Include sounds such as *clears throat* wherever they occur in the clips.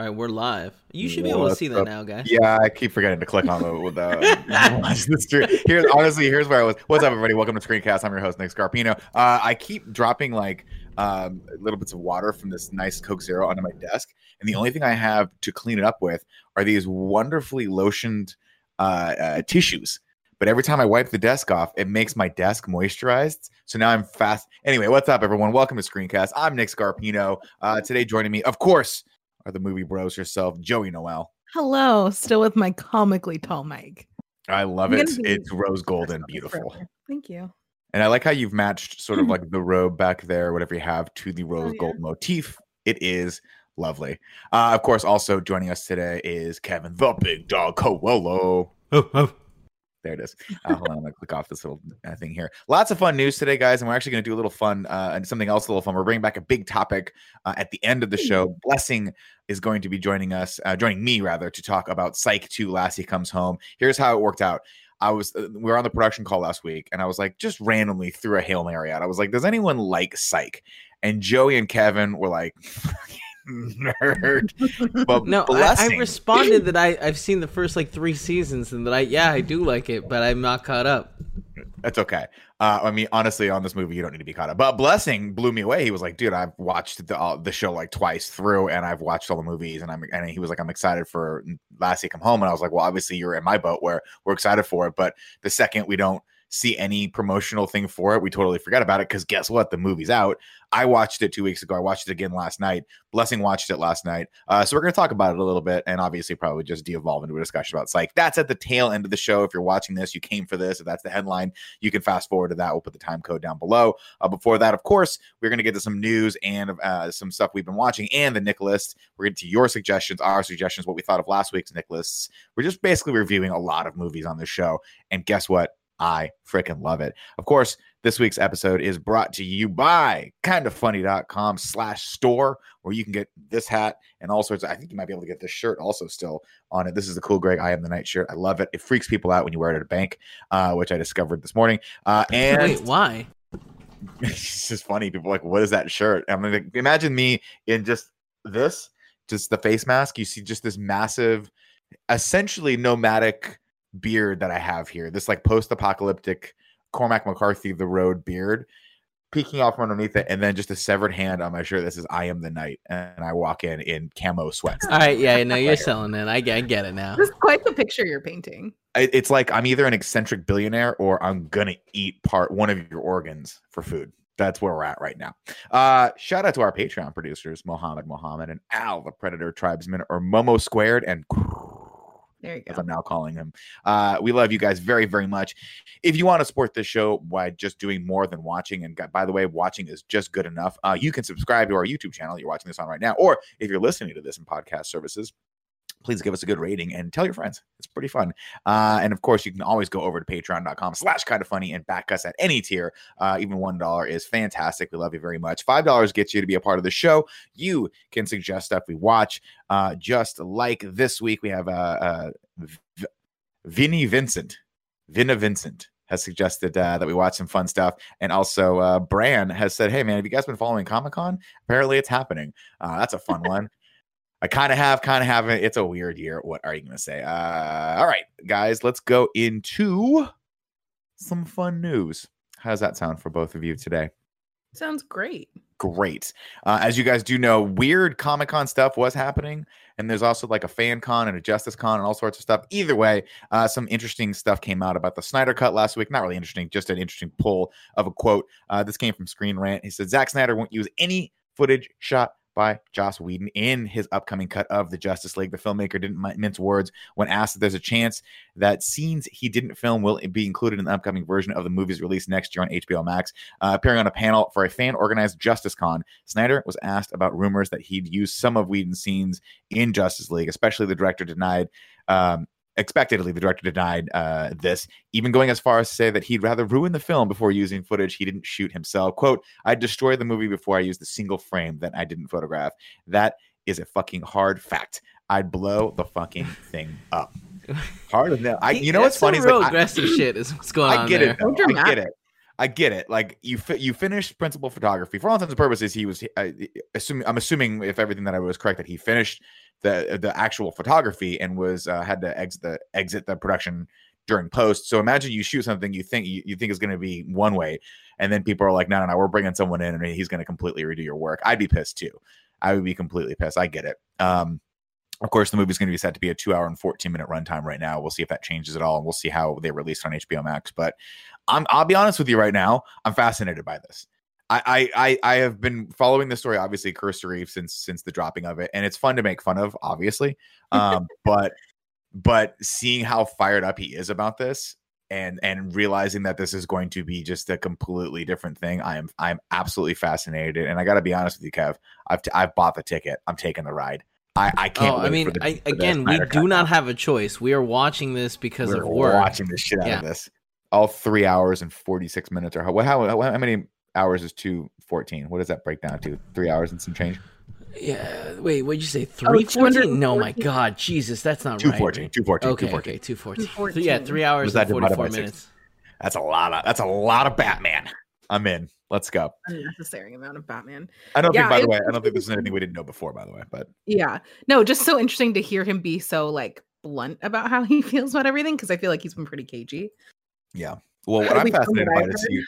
All right, we're live. You should be able to see that now, guys. Yeah, I keep forgetting to click on the with the. *laughs* here's honestly, here's where I was. What's up, everybody? Welcome to Screencast. I'm your host, Nick Scarpino. Uh, I keep dropping like um, little bits of water from this nice Coke Zero onto my desk, and the only thing I have to clean it up with are these wonderfully lotioned uh, uh, tissues but every time I wipe the desk off, it makes my desk moisturized. So now I'm fast. Anyway, what's up, everyone? Welcome to Screencast. I'm Nick Scarpino. Uh, today, joining me, of course, are the movie bros herself, Joey Noel. Hello, still with my comically tall mic. I love it. It's rose gold and beautiful. Thank you. And I like how you've matched sort of like the robe back there, whatever you have, to the rose oh, gold motif. It is lovely. Uh, of course, also joining us today is Kevin the Big Dog Coello. Oh, oh. There it is. Uh, hold on, I'm gonna click off this little uh, thing here. Lots of fun news today, guys, and we're actually gonna do a little fun uh, and something else a little fun. We're bringing back a big topic uh, at the end of the show. Blessing is going to be joining us, uh, joining me rather, to talk about Psych 2 Lassie Comes Home. Here's how it worked out. I was uh, we were on the production call last week, and I was like, just randomly threw a hail mary out. I was like, "Does anyone like Psych?" And Joey and Kevin were like, *laughs* nerd. But no, I, I, responded that I I've seen the first like three seasons and that I yeah I do like it, but I'm not caught up. That's okay. Uh, I mean, honestly, on this movie, you don't need to be caught up. But Blessing blew me away. He was like, "Dude, I've watched the uh, the show like twice through, and I've watched all the movies, and I'm." And he was like, "I'm excited for Lassie come home," and I was like, "Well, obviously, you're in my boat where we're excited for it, but the second we don't." See any promotional thing for it. We totally forgot about it because guess what? The movie's out. I watched it two weeks ago. I watched it again last night. Blessing watched it last night. Uh, so we're going to talk about it a little bit and obviously probably just de evolve into a discussion about psych. That's at the tail end of the show. If you're watching this, you came for this. If that's the headline, you can fast forward to that. We'll put the time code down below. Uh, before that, of course, we're going to get to some news and uh, some stuff we've been watching and the Nick list. We're getting to your suggestions, our suggestions, what we thought of last week's Nick lists. We're just basically reviewing a lot of movies on this show. And guess what? I freaking love it. Of course, this week's episode is brought to you by kindafunny.com slash store, where you can get this hat and all sorts of, I think you might be able to get this shirt also still on it. This is the cool Greg I am the night shirt. I love it. It freaks people out when you wear it at a bank, uh, which I discovered this morning. Uh, and wait, why? *laughs* it's just funny. People like, what is that shirt? I mean, like, imagine me in just this, just the face mask. You see just this massive, essentially nomadic beard that I have here. This like post-apocalyptic Cormac McCarthy the road beard peeking off from underneath it, and then just a severed hand on my shirt that says "I am the night," and I walk in in camo sweats. All right, yeah, no, you're *laughs* selling it. I, I get it now. This is quite the picture you're painting. It's like I'm either an eccentric billionaire or I'm gonna eat part one of your organs for food. That's where we're at right now. Uh, shout out to our Patreon producers, Mohammed Mohammed and Al, the Predator Tribesman, or Momo Squared and there you go. As I'm now calling him. Uh, we love you guys very, very much. If you want to support this show by just doing more than watching, and by the way, watching is just good enough, uh, you can subscribe to our YouTube channel. You're watching this on right now, or if you're listening to this in podcast services, please give us a good rating and tell your friends. It's pretty fun. Uh, and of course, you can always go over to patreon.com slash kind of funny and back us at any tier. Uh, even $1 is fantastic. We love you very much. $5 gets you to be a part of the show. You can suggest stuff we watch. Uh, just like this week, we have uh, uh, v- Vinny Vincent. Vinna Vincent has suggested uh, that we watch some fun stuff. And also, uh, Bran has said, Hey, man, have you guys been following Comic Con? Apparently, it's happening. Uh, that's a fun *laughs* one. I kind of have, kind of haven't. It's a weird year. What are you going to say? Uh, all right, guys, let's go into some fun news. How does that sound for both of you today? Sounds great. Great. Uh, as you guys do know, weird Comic Con stuff was happening, and there's also like a fan con and a Justice Con and all sorts of stuff. Either way, uh, some interesting stuff came out about the Snyder Cut last week. Not really interesting, just an interesting pull of a quote. Uh, this came from Screen Rant. He said Zack Snyder won't use any footage shot by Joss Whedon in his upcoming cut of the Justice League. The filmmaker didn't mince words when asked if there's a chance that scenes he didn't film will be included in the upcoming version of the movie's release next year on HBO Max. Uh, appearing on a panel for a fan organized Justice Con, Snyder was asked about rumors that he'd use some of Whedon's scenes in Justice League, especially the director denied. Um, expectedly, the director denied uh, this, even going as far as to say that he'd rather ruin the film before using footage he didn't shoot himself. "Quote: I'd destroy the movie before I used the single frame that I didn't photograph. That is a fucking hard fact. I'd blow the fucking thing up." Hard enough. I, you know what's funny? Real like, aggressive I, *laughs* shit is what's going I on. Get there. It. I get it. I get it. Like you, fi- you finished principal photography for all intents and purposes. He was, I, assuming, I'm assuming if everything that I was correct, that he finished the the actual photography and was uh, had to exit the exit the production during post. So imagine you shoot something you think you, you think is going to be one way, and then people are like, no, no, no, we're bringing someone in and he's going to completely redo your work. I'd be pissed too. I would be completely pissed. I get it. Um, of course, the movie's going to be set to be a two hour and 14 minute runtime right now. We'll see if that changes at all, and we'll see how they release on HBO Max. But I'm, I'll be honest with you right now, I'm fascinated by this. I, I I have been following the story obviously cursory since since the dropping of it, and it's fun to make fun of, obviously. *laughs* Um, but but seeing how fired up he is about this and and realizing that this is going to be just a completely different thing i am i'm absolutely fascinated and i gotta be honest with you kev i've t- i've bought the ticket i'm taking the ride i i can't Oh, I mean, the- I, again, we do not have a choice. We are watching this because We're of work. watching the shit out Yeah. of this all three hours and 46 minutes or how, how, how, how many hours is 214 what does that break down to three hours and some change Yeah. Wait, what did you say? Oh, Three fourteen? No, my God, Jesus, that's not 214 right. 214 Okay, 214 okay, two fourteen. 214. Yeah, three hours Was that and forty-four by six? minutes. that's a lot of that's a lot of batman i'm in let's go Unnecessary amount of Batman. I don't Yeah, think, by the way, I don't think this is *laughs* anything we didn't know before, by the way. But Yeah. No, just so interesting to hear him be so like blunt about how he *laughs* feels about everything because I feel like he's been pretty cagey. yeah. Well, what *laughs* I'm least from fascinated by I've to see,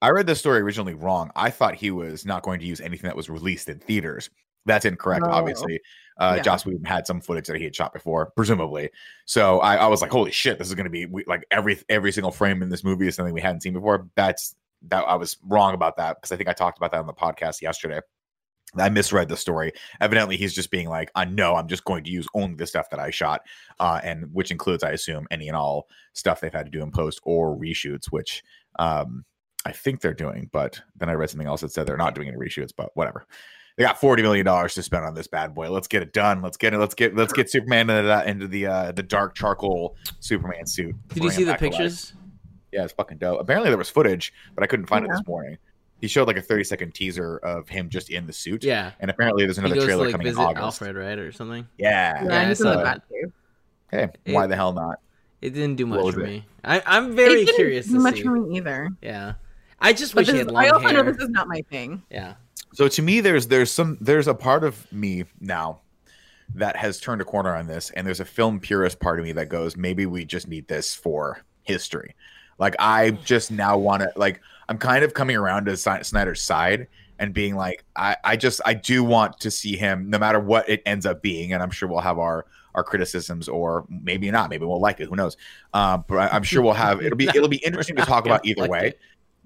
I read this story originally wrong. I thought he was not going to use anything that was released in theaters. That's incorrect, Oh. obviously. Uh, Yeah. Joss Whedon had some footage that he had shot before, presumably. So I, I was like, "Holy shit, this is going to be we, like every every single frame in this movie is something we hadn't seen before." That's that I was wrong about that because I think I talked about that on the podcast yesterday. I misread the story. Evidently, he's just being like, "I know I'm just going to use only the stuff that I shot," uh, and which includes, I assume, any and all stuff they've had to do in post or reshoots, which um, I think they're doing. But then I read something else that said they're not doing any reshoots. But whatever. They got forty million dollars to spend on this bad boy. Let's get it done. Let's get it. Let's get let's get Superman into that into the uh, the dark charcoal Superman suit. Did you see the back to life. pictures? Yeah, it's fucking dope. Apparently there was footage, but I couldn't find it this morning. He showed like a 30 second teaser of him just in the suit. Yeah. And apparently there's He another goes to trailer like coming in August. Alfred, right, or something. Yeah. Yeah, Yeah, he's I in the that. back too. Hey, It- why the hell not? It didn't do much for it? me. I, I'm very It didn't curious do to much see. for me either. Yeah. I just But wish he this had is- long I also hair. know this is not my thing. Yeah. So to me, there's there's some there's a part of me now that has turned a corner on this, and there's a film purist part of me that goes, maybe we just need this for history. Like I just now want to like I'm kind of coming around to Snyder's side and being like, I I just I do want to see him, no matter what it ends up being, and I'm sure we'll have our our criticisms or maybe not, maybe we'll like it, who knows? Um, but I, I'm sure we'll have it'll be *laughs* it'll be interesting to talk about either way it.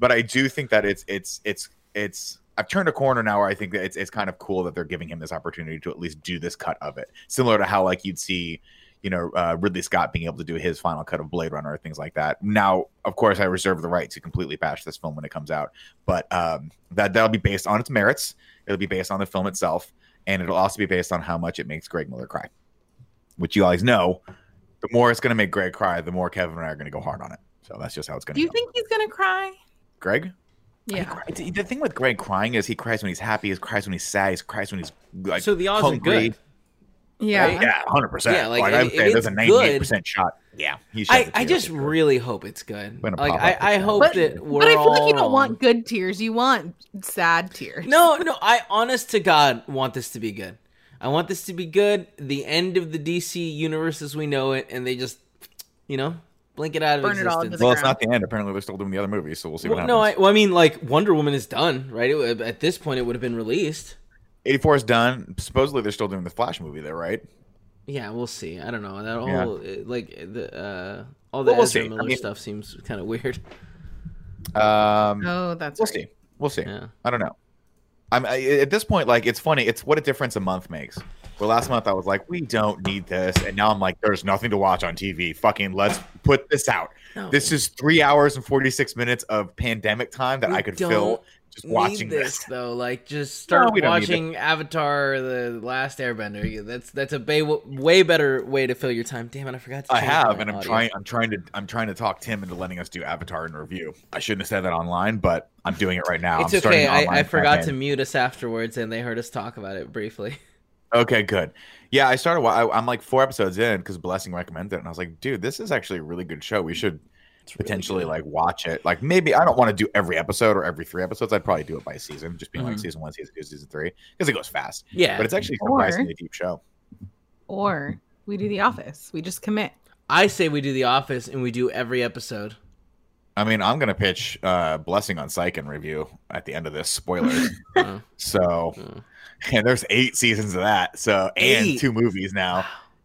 But I do think that it's it's it's it's I've turned a corner now where I think that it's it's kind of cool that they're giving him this opportunity to at least do this cut of it, similar to how like you'd see, you know, uh, Ridley Scott being able to do his final cut of Blade Runner or things like that. Now, of course, I reserve the right to completely bash this film when it comes out, but um, that that'll be based on its merits. It'll be based on the film itself, and it'll also be based on how much it makes Greg Miller cry, which you guys know. The more it's going to make Greg cry, the more Kevin and I are going to go hard on it. So that's just how it's going to. Do you go. think he's gonna cry? Greg? Yeah. cry- The the thing with Greg crying is he cries when he's happy, he cries when he's sad, he cries when he's like so the odds hungry. are good. Yeah. Right? yeah, hundred percent. Yeah, like, like, I would say, there's a ninety-eight percent shot. Yeah, he I, I just for sure. really hope it's good. Gonna Like I, I hope But, that we're but I feel like you don't want good tears. You want sad tears. No, no, I honest to God want this to be good. I want this to be good. The end of the DC universe as we know it, and they just, you know, blink it out of Burn it all existence. into the Well, it's not the end. Apparently, they're still doing the other movies, so we'll see what happens. no, I, well, I mean, like Wonder Woman is done, right? It, at this point, it would have been released. 84 is done. Supposedly, they're still doing the Flash movie there, right? Yeah, we'll see. I don't know. That Yeah. whole uh, like the uh, all the Well, we'll Ezra see. I Miller mean- stuff seems kind of weird. Um, Oh, that's we'll right. see. We'll see. Yeah. I don't know. I'm I, at this point, like it's funny. It's what a difference a month makes. Last month I was like, we don't need this, and now I'm like, there's nothing to watch on TV. Fucking let's put this out. No, This is three hours and 46 minutes of pandemic time that We I could fill just watching this, this. though. Like, just start we watching Avatar: The Last Airbender. That's that's a bay, way better way to fill your time. Damn it, I forgot. to I have, and I'm trying. I'm trying to. I'm trying to talk Tim into letting us do Avatar in review. I shouldn't have said that online, but I'm doing it right now. It's I'm okay. I, I forgot to mute us afterwards, and they heard us talk about it briefly. *laughs* Okay, good. Yeah, I started. I, I'm like four episodes in because Blessing recommended it, and I was like, dude, this is actually a really good show. We should It's potentially good. like watch it. Like maybe I don't want to do every episode or every three episodes. I'd probably do it by season, just being like Mhm. season one, season two, season three, because it goes fast. yeah, But it's actually a Or- surprisingly deep show. or we do The Office. We just commit. I say we do The Office and we do every episode. I mean, I'm gonna pitch uh, Blessing on Psych and review at the end of this. Spoilers. *laughs* Uh, so, uh. *laughs* and there's eight seasons of that. So, and Eight. two movies now,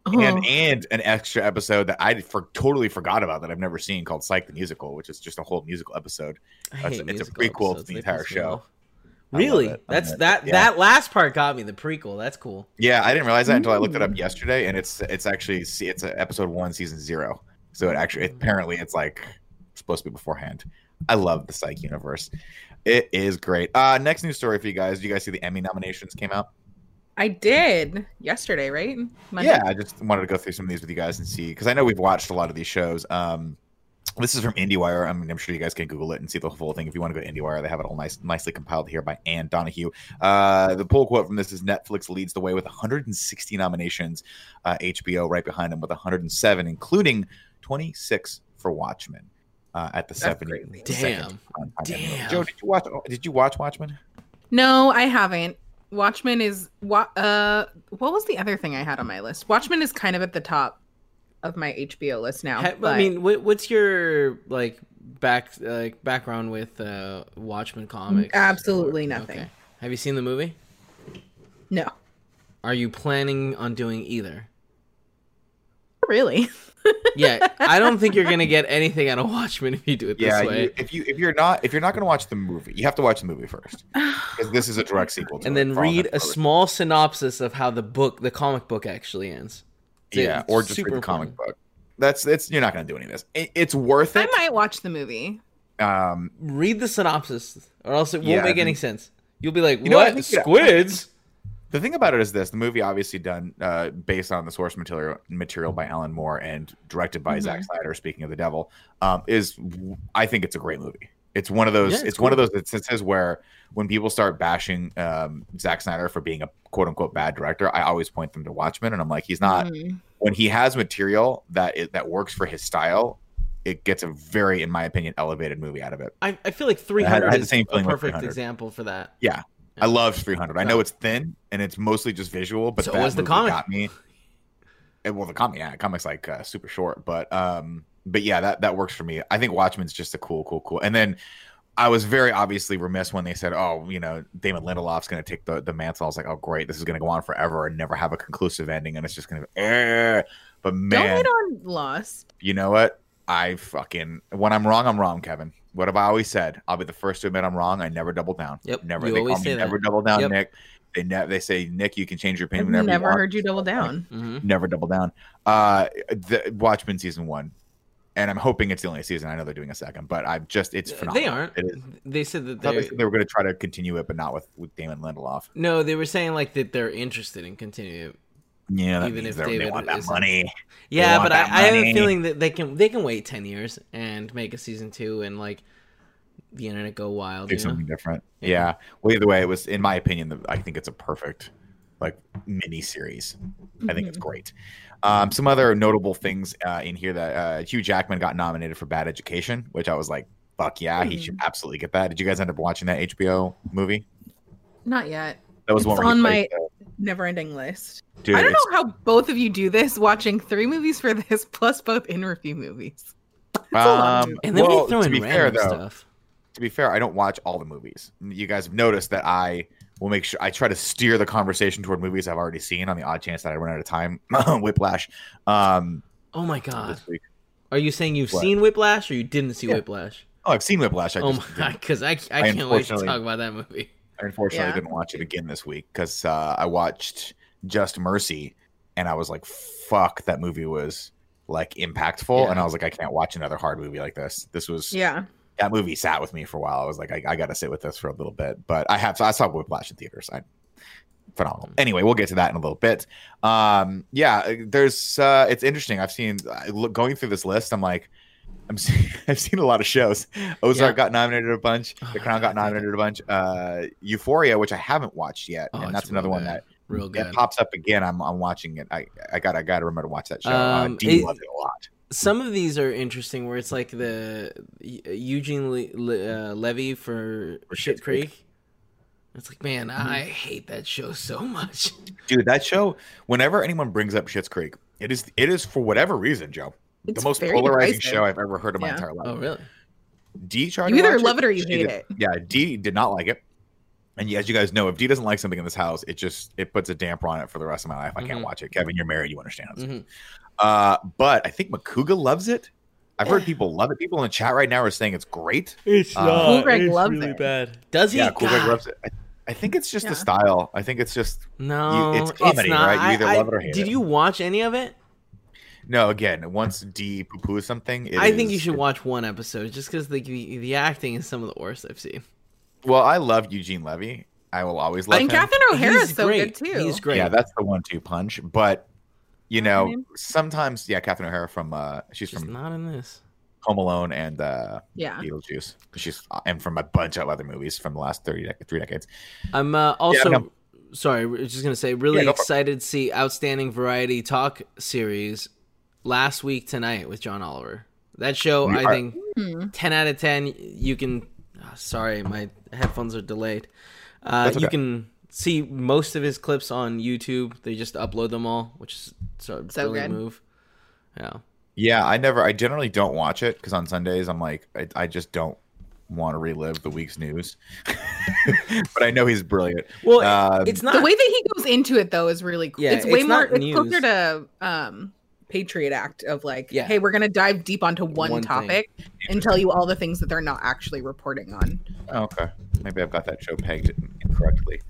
Oh, and and an extra episode that I for totally forgot about that I've never seen called Psych the Musical, which is just a whole musical episode. I That's- hate it's a prequel to the They entire show. off. I love Really? That's that yeah. that last part got me. The prequel. That's cool. Yeah, I didn't realize that until I looked it up yesterday, and it's it's actually it's episode one, season zero. So it actually mm. apparently it's like supposed to be beforehand. I love the Psych universe. It is great. Uh next news story for you guys. Do you guys see the Emmy nominations came out? I did yesterday, right? Monday? Yeah, I just wanted to go through some of these with you guys and see because I know we've watched a lot of these shows. Um, this is from IndieWire. I mean, I'm sure you guys can Google it and see the whole thing. If you want to go to IndieWire, they have it all nice, nicely compiled here by Ann Donahue. Uh, the pull quote from this is Netflix leads the way with 160 nominations. Uh, HBO right behind them with 107, including 26 for Watchmen. Uh, at the That's 70. crazy. Damn. Damn. Damn. Joe, did you watch? Did you watch Watchmen? No, I haven't. Watchmen is what? Uh, what was the other thing I had on my list? Watchmen is kind of at the top of my HBO list now. Ha- but I mean, what, what's your like back like background with uh, Watchmen comics? absolutely Or- nothing. okay. Have you seen the movie? no, Are you planning on doing either? really. *laughs* Yeah, I don't think you're gonna get anything out of Watchmen if you do it this Yeah, way. you, if you if you're not if you're not going to watch the movie, you have to watch the movie first *sighs* because this is a direct sequel. To and it, then read a and small synopsis of how the book, the comic book, actually ends. It's yeah, or just super read the comic important. book. That's it's you're not going to do any of this. It, it's worth it. I might watch the movie. Um, Read the synopsis, or else it won't Yeah, make any sense. You'll be like, You know what, I "What? think Squids?" The thing about it is this: the movie obviously done uh, based on the source material material by Alan Moore and directed by Mhm. Zack Snyder. Speaking of the devil, um, is I think it's a great movie. It's one of those. Yeah, it's it's one of those instances where when people start bashing um, Zack Snyder for being a quote unquote bad director, I always point them to Watchmen, and I'm like, he's not. Mhm. when he has material that is, that works for his style, it gets a very, in my opinion, elevated movie out of it. I, I feel like I 300 had the is same a feeling with perfect 300. example for that. I love 300. I know it's thin and it's mostly just visual, but So that was the comic. got me. And, well, the comic, yeah, comic's like uh, super short, but um, but yeah, that that works for me. I think Watchmen's just a cool, cool, cool. And then I was very obviously remiss when they said, "Oh, you know, Damon Lindelof's going to take the the mantle." I was like, "Oh, great, this is going to go on forever and never have a conclusive ending, and it's just going to." Eh. But Don't man, hate on Lost. you know what? I fucking when I'm wrong, I'm wrong, Kevin. What have I always said? I'll be the first to admit I'm wrong. I never double down. Yep, Never. you they always call say me that. never double down, Yep. Nick. They ne- they say Nick, you can change your opinion I've whenever never you want. heard you double down. hmm Never double down. Uh, the Watchmen season one, and I'm hoping it's the only season. I know they're doing a second, but I'm just it's phenomenal. They aren't. It is. They said that they, they said they were going to try to continue it, but not with with Damon Lindelof. no, they were saying like that they're interested in continuing. Yeah, that Even means if they, they David want that isn't- money. Yeah, but I, that I have a feeling that they can they can wait ten years and make a season two and like the internet go wild. do You know? something different. Yeah. Yeah. Well, either way, it was in my opinion. The, I think it's a perfect like mini series. I think it's great. Um, some other notable things uh, in here that uh, Hugh Jackman got nominated for Bad Education, which I was like, "Fuck yeah, he should absolutely get that." Did you guys end up watching that HBO movie? Not yet. That was It's one where he on played, my- uh, Never-ending list. dude. I don't know how both of you do this, watching three movies for this *laughs* plus both in review movies. It's Um, to- And then well, they throw in be fair, though, stuff. to be fair, I don't watch all the movies. You guys have noticed that I will make sure I try to steer the conversation toward movies I've already seen on the odd chance that I run out of time. *laughs* Whiplash. Um, Oh my god! Are you saying you've What? seen Whiplash or you didn't see Yeah. Whiplash? Oh, I've seen Whiplash. I oh my god! Because I, I, I can't wait to talk about that movie. I unfortunately Yeah. didn't watch it again this week because uh, I watched Just Mercy and I was like, "Fuck, that movie was like impactful," Yeah. and I was like, "I can't watch another hard movie like this." This was Yeah. that movie sat with me for a while. I was like, I, I got to sit with this for a little bit, but I have. I saw Whiplash in theaters. I phenomenal. Anyway, we'll get to that in a little bit. Um, yeah, there's. Uh, it's interesting. I've seen going through this list. I'm like. I'm see- *laughs* I've seen a lot of shows. Ozark Yeah. got nominated a bunch. Oh The Crown got nominated a bunch. Uh, Euphoria, which I haven't watched yet, Oh, and that's another one good. that Real it good. pops up again. I'm I'm watching it. I I got I got to remember to watch that show. Um, uh, Dee it- it a lot. Some of these are interesting, where it's like the Eugene Le- Le- uh, Levy for For Shit Creek. Creek. It's like, man, Mm-hmm. I hate that show so much. Dude, that show. Whenever anyone brings up Schitt's Creek, it is it is for whatever reason, Joe. It's the most polarizing divisive. show I've ever heard in my entire life. Oh, really? D tried You to either love it or you hate did- it. Yeah, D did not like it. And as you guys know, if D doesn't like something in this house, it just it puts a damper on it for the rest of my life. I can't Mhm. watch it. Kevin, you're married, you understand. Mhm. Uh, but I think Makuga loves it. I've heard people love it. People in the chat right now are saying it's great. It's Uh, not. Cool Greg It's loves really it. bad. Does he? Yeah, Cool Greg God. loves it. I, I think it's just Yeah. the style. I think it's just No, it's comedy, not. right? You either I- love it or hate Did it. Did you watch any of it? No. Again, once D poo poos something, it I think you is- should watch one episode just because the, the the acting is some of the worst I've seen. Well, I love Eugene Levy. I will always love and him. Catherine O'Hara is so great. good too. He's great. Yeah, that's the one-two punch. But you What's her know, sometimes yeah, Catherine O'Hara from uh, she's Just from not in this. Home Alone and uh, yeah. Beetlejuice. She's and from a bunch of other movies from the last thirty dec- three decades. I'm uh, also no. sorry. We're just gonna say really Yeah, go for it. excited to see outstanding variety talk series last week tonight with John Oliver. That show, I are- think, Hmm. ten out of ten. You can. ah, sorry, my headphones are delayed. Uh, That's You can see most of his clips on YouTube. They just upload them all, which is sort of So brilliant good. move. Yeah. Yeah, I never. I generally don't watch it because on Sundays I'm like, I, I just don't want to relive the week's news. *laughs* but I know he's brilliant. Well, Um, it's not The way that he goes into it though is really cool. Yeah, it's way it's more not it's closer to um Patriot Act of like, Yeah. hey, we're gonna dive deep onto one, One thing. topic and tell you all the things that they're not actually reporting on. Oh, okay. Maybe I've got that show pegged incorrectly.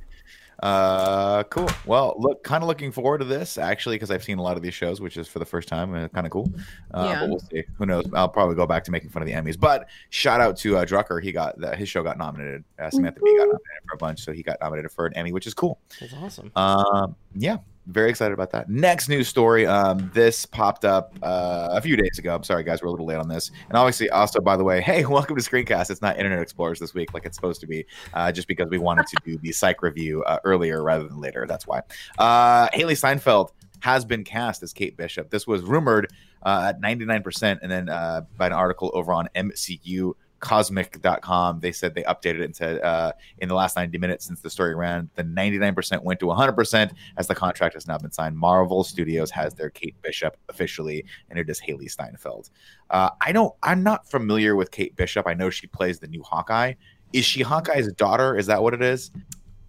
Uh, cool. Well, look, kind of looking forward to this actually because I've seen a lot of these shows, which is for the first time and kind of cool. Uh, Yeah. But we'll see. Who knows? I'll probably go back to making fun of the Emmys. But shout out to uh, Drucker. He got that. His show got nominated. Uh, Samantha Bee got nominated for a bunch, so he got nominated for an Emmy, which is cool. That's awesome. Um, yeah, very excited about that. Next news story. Um, this popped up uh, a few days ago. I'm sorry, guys, we're a little late on this. And obviously, also by the way, hey, *laughs* welcome to Screencast. It's not Internet Explorers this week like it's supposed to be, uh, just because we wanted to do the psych review uh, earlier rather than later. That's why. Uh, Hailee Steinfeld has been cast as Kate Bishop. This was rumored uh, at 99%, and then uh, by an article over on MCU cosmic.com they said they updated it and said uh, in the last 90 minutes since the story ran the 99% went to 100% as the contract has now been signed. Marvel studios has their kate bishop officially and it is hailee steinfeld. Uh, i don't i'm not familiar with kate bishop. I know she plays the new hawkeye. Is she hawkeye's daughter? Is that what it is?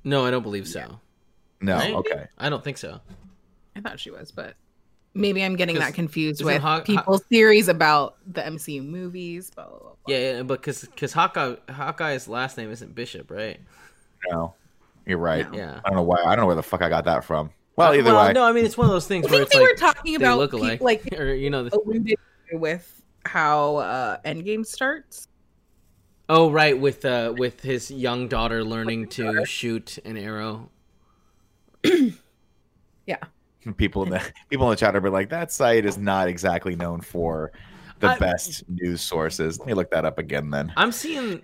No, I don't believe so. no Right? okay. I don't think so. I thought she was, but maybe I'm getting that confused with Haw- Haw- people's theories about the MCU movies. Blah, blah, blah, blah. Yeah, yeah but because because Hawkeye Hawkeye's last name isn't Bishop, right? no you're right No. Yeah. i don't know why i don't know where the fuck i got that from well either Uh, well, way no, I mean it's one of those things I where think it's they like were talking about look peop- alike, like *laughs* or you know. The, with how uh Endgame starts. oh, right, with uh with his young daughter learning to shoot an arrow. *clears throat* people in the *laughs* people in the chat are be like that site is not exactly known for the I- best news sources let me look that up again then I'm seeing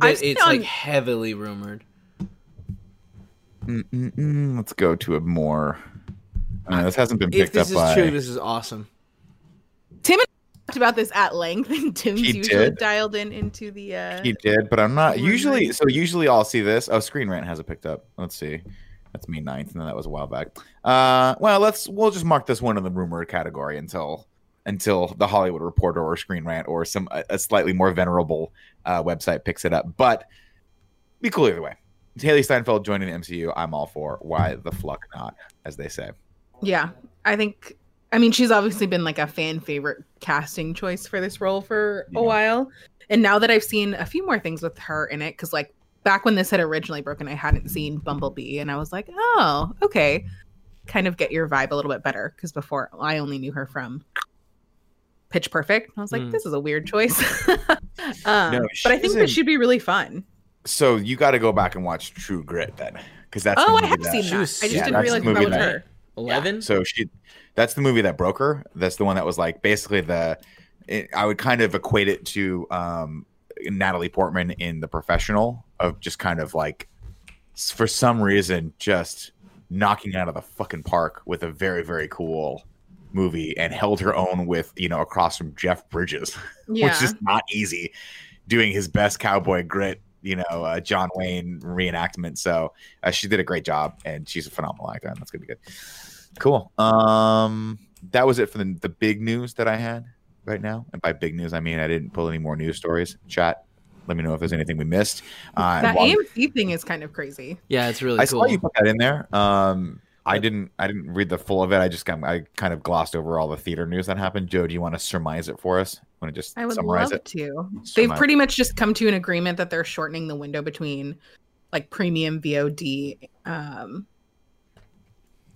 I've that seen it's like on- heavily rumored. Mm-mm-mm. let's go to a more uh, this hasn't been If picked up this is by true, this is awesome. Tim talked about this at length, and Tim's He usually did? dialed in into the. uh he did but i'm not usually nine. so usually i'll see this oh screen rant has it picked up let's see that's May 9th, and that was a while back. Uh, well, let's we'll just mark this one in the rumor category until until the Hollywood Reporter or Screen Rant or some a, a slightly more venerable uh, website picks it up. But be cool either way. Hailee Steinfeld joining the MCU, I'm all for. Why the fuck not, as they say. Yeah, I think. I mean, she's obviously been like a fan favorite casting choice for this role for Yeah. a while, and now that I've seen a few more things with her in it, because like back when this had originally broken, I hadn't seen Bumblebee, and I was like, oh, okay, kind of get your vibe a little bit better. Because before, I only knew her from Pitch Perfect. I was like, Mm. this is a weird choice. *laughs* um, No, but I think she's that she'd be really fun. So you got to go back and watch True Grit then, because that's the oh, I have that- seen She that. I just yeah, didn't realize the that movie was that- her. Eleven. So she, that's the movie that broke her. That's the one that was like basically the. It, I would kind of equate it to um, Natalie Portman in The Professional of just kind of like, for some reason, just knocking out of the fucking park with a very very cool movie and held her own with you know across from Jeff Bridges, Yeah. *laughs* which is not easy, doing his best cowboy grit you know, uh, John Wayne reenactment. So uh, she did a great job, and she's a phenomenal actor, and that's gonna be good. Cool. Um, that was it for the the big news that I had right now. And by big news, I mean I didn't pull any more news stories. Chat. Let me know if there's anything we missed. Uh, that while- AMC thing is kind of crazy. Yeah, it's really I cool. saw you put that in there. Um, I didn't. I didn't read the full of it. I just got. I kind of glossed over all the theater news that happened. Joe, do you want to surmise it for us? Want to just I would summarize love it? to. They've pretty much just come to an agreement that they're shortening the window between like premium VOD um,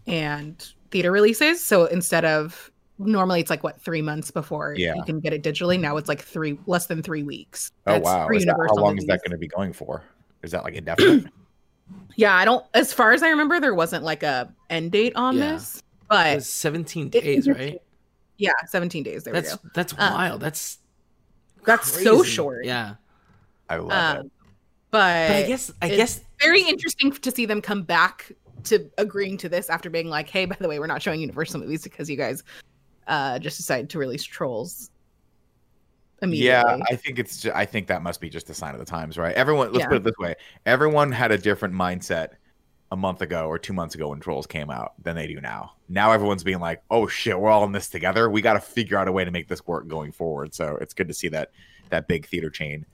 and theater releases. So instead of normally it's like what three months before Yeah. you can get it digitally, now it's like three less than three weeks. Oh That's wow! that, how Universal long is that going to be going for? Is that like indefinite? *clears throat* Yeah, I don't. As far as I remember, there wasn't like a end date on Yeah. this, It but was 17 It- days, right? yeah, seventeen days. There That's we go. that's Uh, wild. That's That's so short. Yeah, I love Um, it. but, but I guess I it's- guess very interesting to see them come back to agreeing to this after being like, "Hey, by the way, we're not showing Universal movies because you guys uh just decided to release Trolls." Immediately. Yeah, I think it's. Ju- I think that must be just a sign of the times, right? Everyone. Let's Yeah. put it this way: everyone had a different mindset a month ago or two months ago when Trolls came out than they do now. Now everyone's being like, "Oh shit, we're all in this together. We got to figure out a way to make this work going forward." So it's good to see that that big theater chain.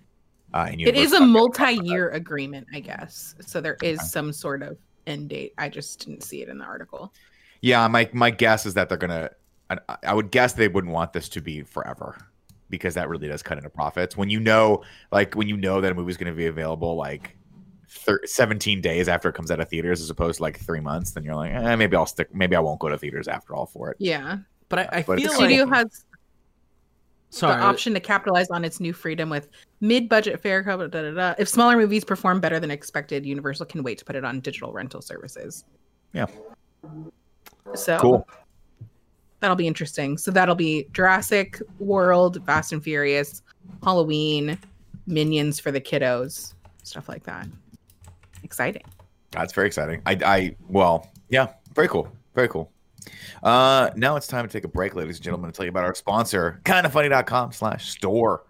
Uh, and it is a not getting caught up with that. multi-year agreement, I guess. So there is Okay. some sort of end date. I just didn't see it in the article. Yeah, my my guess is that they're gonna. I, I would guess they wouldn't want this to be forever because that really does cut into profits. When you know, like when you know that a movie's going to be available like thir- 17 days after it comes out of theaters, as opposed to like three months, then you're like, eh, maybe I'll stick. Maybe I won't go to theaters after all for it. Yeah, but I, I But feel it's the like studio has sorry. the option to capitalize on its new freedom with mid-budget fare. Da, da, da, da. If smaller movies perform better than expected, Universal can wait to put it on digital rental services. Yeah. So Cool. That'll be interesting. So that'll be Jurassic World, Fast and Furious, Halloween, Minions for the kiddos, stuff like that. Exciting. That's very exciting. I, I, well, yeah, very cool, very cool. Uh, now it's time to take a break, ladies and gentlemen, to tell you about our sponsor, kindafunny.com slash store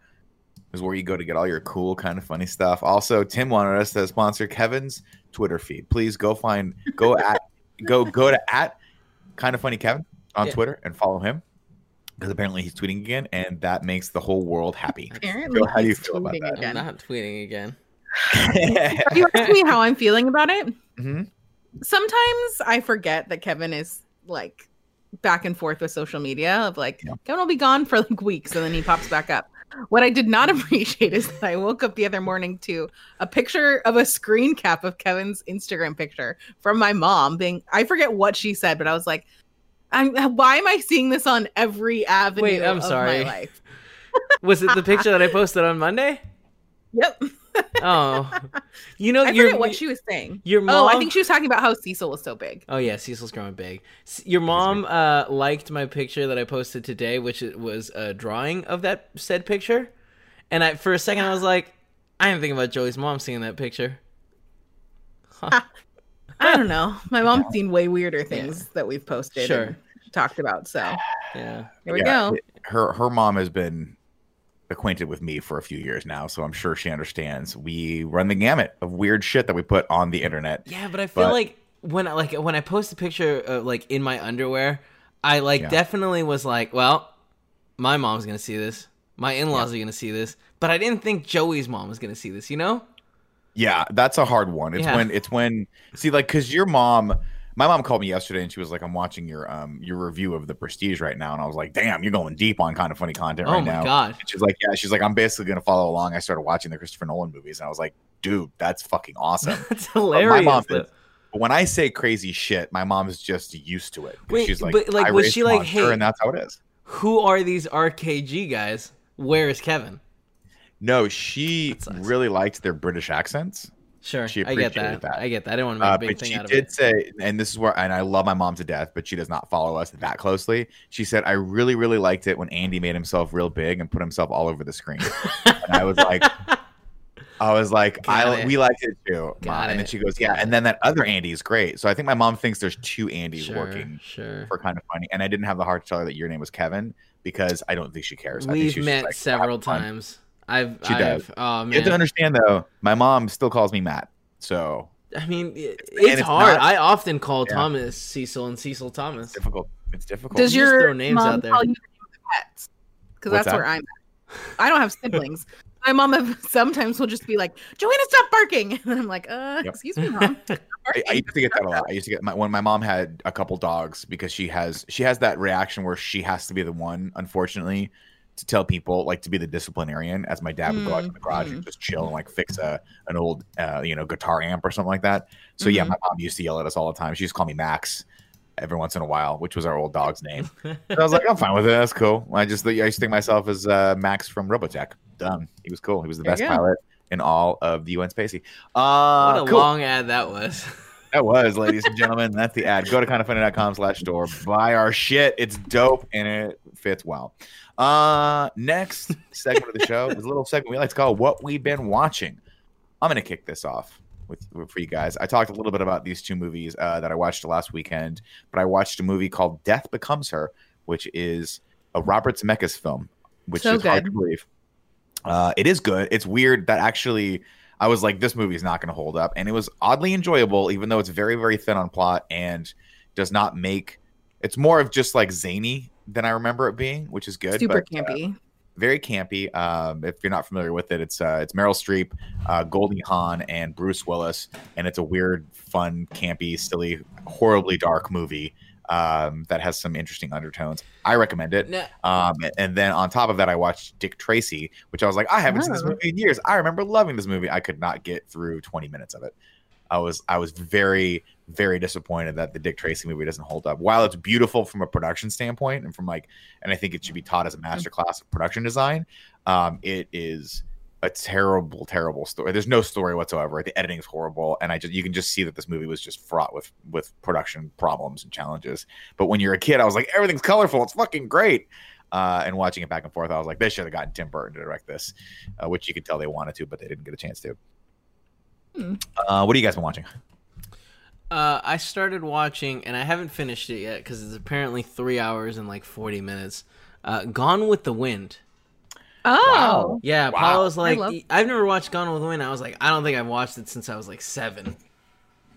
is where you go to get all your cool, kind of funny stuff. Also, Tim wanted us to sponsor Kevin's Twitter feed. Please go find, go at, go, go to at kind of funny Kevin on Yeah. Twitter and follow him because apparently he's tweeting again and that makes the whole world happy. Apparently, Joe, how do you feel about tweeting that? I'm not tweeting again. *laughs* Have you asked me how I'm feeling about it? Mhm. Sometimes I forget that Kevin is like back and forth with social media of like Yeah. Kevin will be gone for like weeks and then he pops back up. What I did not *laughs* appreciate is that I woke up the other morning to a picture of a screen cap of Kevin's Instagram picture from my mom being I forget what she said, but I was like, I'm, why am I seeing this on every avenue Wait, I'm of sorry. my life? *laughs* Was it the picture that I *laughs* posted on Monday? Yep. Oh, *laughs* you know I your forget what she was saying. your mom. Oh, I think she was talking about how Cecil was so big. Oh yeah, Cecil's growing big. Your mom uh, liked my picture that I posted today, which was a drawing of that said picture. And I, for a second, I was *gasps* like, I didn't think about Joey's mom seeing that picture. I don't *laughs* know. My mom's seen way weirder things that we've posted Sure. and talked about. So Yeah, here we Yeah, go. her her mom has been acquainted with me for a few years now, so I'm sure she understands. We run the gamut of weird shit that we put on the internet. yeah, but I feel But- like when I like when I post a picture of like in my underwear, I like Yeah. definitely was like, well, my mom's gonna see this. My in-laws are gonna see this, but I didn't think Joey's mom was gonna see this. You know? Yeah, that's a hard one. It's Yeah. when it's when see like because your mom, my mom called me yesterday and she was like, "I'm watching your um your review of the Prestige right now," and I was like, "Damn, you're going deep on kind of funny content Oh right my god, And she's like, "Yeah," she's like, "I'm basically gonna follow along." I started watching the Christopher Nolan movies, and I was like, "Dude, that's fucking awesome." *laughs* that's But hilarious. my mom is, when I say crazy shit, my mom is just used to it. Wait, she's like, but, like, I was she like, hey- and that's how it is. Who are these RKG guys? Where is Kevin? No, she really liked their British accents. Sure, She I get that. that. I get that. I didn't want to make Uh, a big but thing she out of did it. say, and this is where, and I love my mom to death, but she does not follow us that closely. She said, I really, really liked it when Andy made himself real big and put himself all over the screen. and I was like, *laughs* I was like, Got I it. we liked it too. Mom. Got and then she goes, Yeah. And then that other Andy is great. So I think my mom thinks there's two Andys sure, working Sure. for kind of funny. And I didn't have the heart to tell her that your name was Kevin because I don't think she cares. I think We've met like, several times. I've, She does. I've, oh You have to understand though, my mom still calls me Matt. So I mean, it- it's it's hard. not- I often call Yeah. Thomas Cecil and Cecil Thomas. it's difficult. It's difficult. Does You your throw names mom out there. call you the name of the pets? Because that's that? where I'm at. I don't have siblings. My mom have- sometimes will just be like, Joanna, stop barking. *laughs* And I'm like, uh, Yep. excuse me, mom. *laughs* I, I used to get that a lot. I used to get my, when my mom had a couple dogs because she has she has that reaction where she has to be the one, unfortunately, to tell people like to be the disciplinarian. As my dad would go out to the garage and just chill and like fix a an old uh, you know guitar amp or something like that. So yeah, Mhm. my mom used to yell at us all the time. She used to call me Max every once in a while, which was our old dog's name. *laughs* So I was like, I'm fine with it. That's cool. I just I used to think myself as uh, Max from Robotech. Done. He was cool. He was the There best pilot in all of the UN Spacy. Uh, what a cool. long ad that was. *laughs* That was, ladies and gentlemen. That's the ad. Go to kindafunny.com slash store. Buy our shit. It's dope and it fits well. Uh next segment of the show is a little segment we like to call What We've Been Watching. I'm gonna kick this off with, with- for you guys. I talked a little bit about these two movies uh, that I watched last weekend, but I watched a movie called Death Becomes Her, which is a Robert Zemeckis film, which So is hard to believe. Uh, it is good. It's weird that actually I was like, this movie is not going to hold up, and it was oddly enjoyable, even though it's very, very thin on plot and does not make. It's more of just like zany than I remember it being, which is good. Super but, uh, campy. very campy. Um, if you're not familiar with it, it's uh, it's Meryl Streep, uh, Goldie Hawn, and Bruce Willis, and it's a weird, fun, campy, silly, horribly dark movie um, that has some interesting undertones. I recommend it. Now, Um, and then on top of that, I watched Dick Tracy, which I was like, I haven't seen this Oh. movie in years. I remember loving this movie. I could not get through 20 minutes of it. I was I was very very disappointed that the Dick Tracy movie doesn't hold up. While it's beautiful from a production standpoint and from like, and I think it should be taught as a masterclass of production design. Um, it is a terrible, terrible story. There's no story whatsoever. The editing is horrible, and I just you can just see that this movie was just fraught with with production problems and challenges. But when you're a kid, I was like, everything's colorful. It's fucking great. Uh, and watching it back and forth, I was like, they should have gotten Tim Burton to direct this, uh, which you could tell they wanted to, but they didn't get a chance to. Hmm. Uh, what have you guys been watching? uh, I started watching, and I haven't finished it yet because it's apparently three hours and like forty minutes. Uh, Gone with the Wind. Oh, Yeah, Wow. Paula's like, love- I've never watched Gone with the Wind. I was like, I don't think I've watched it since I was like seven.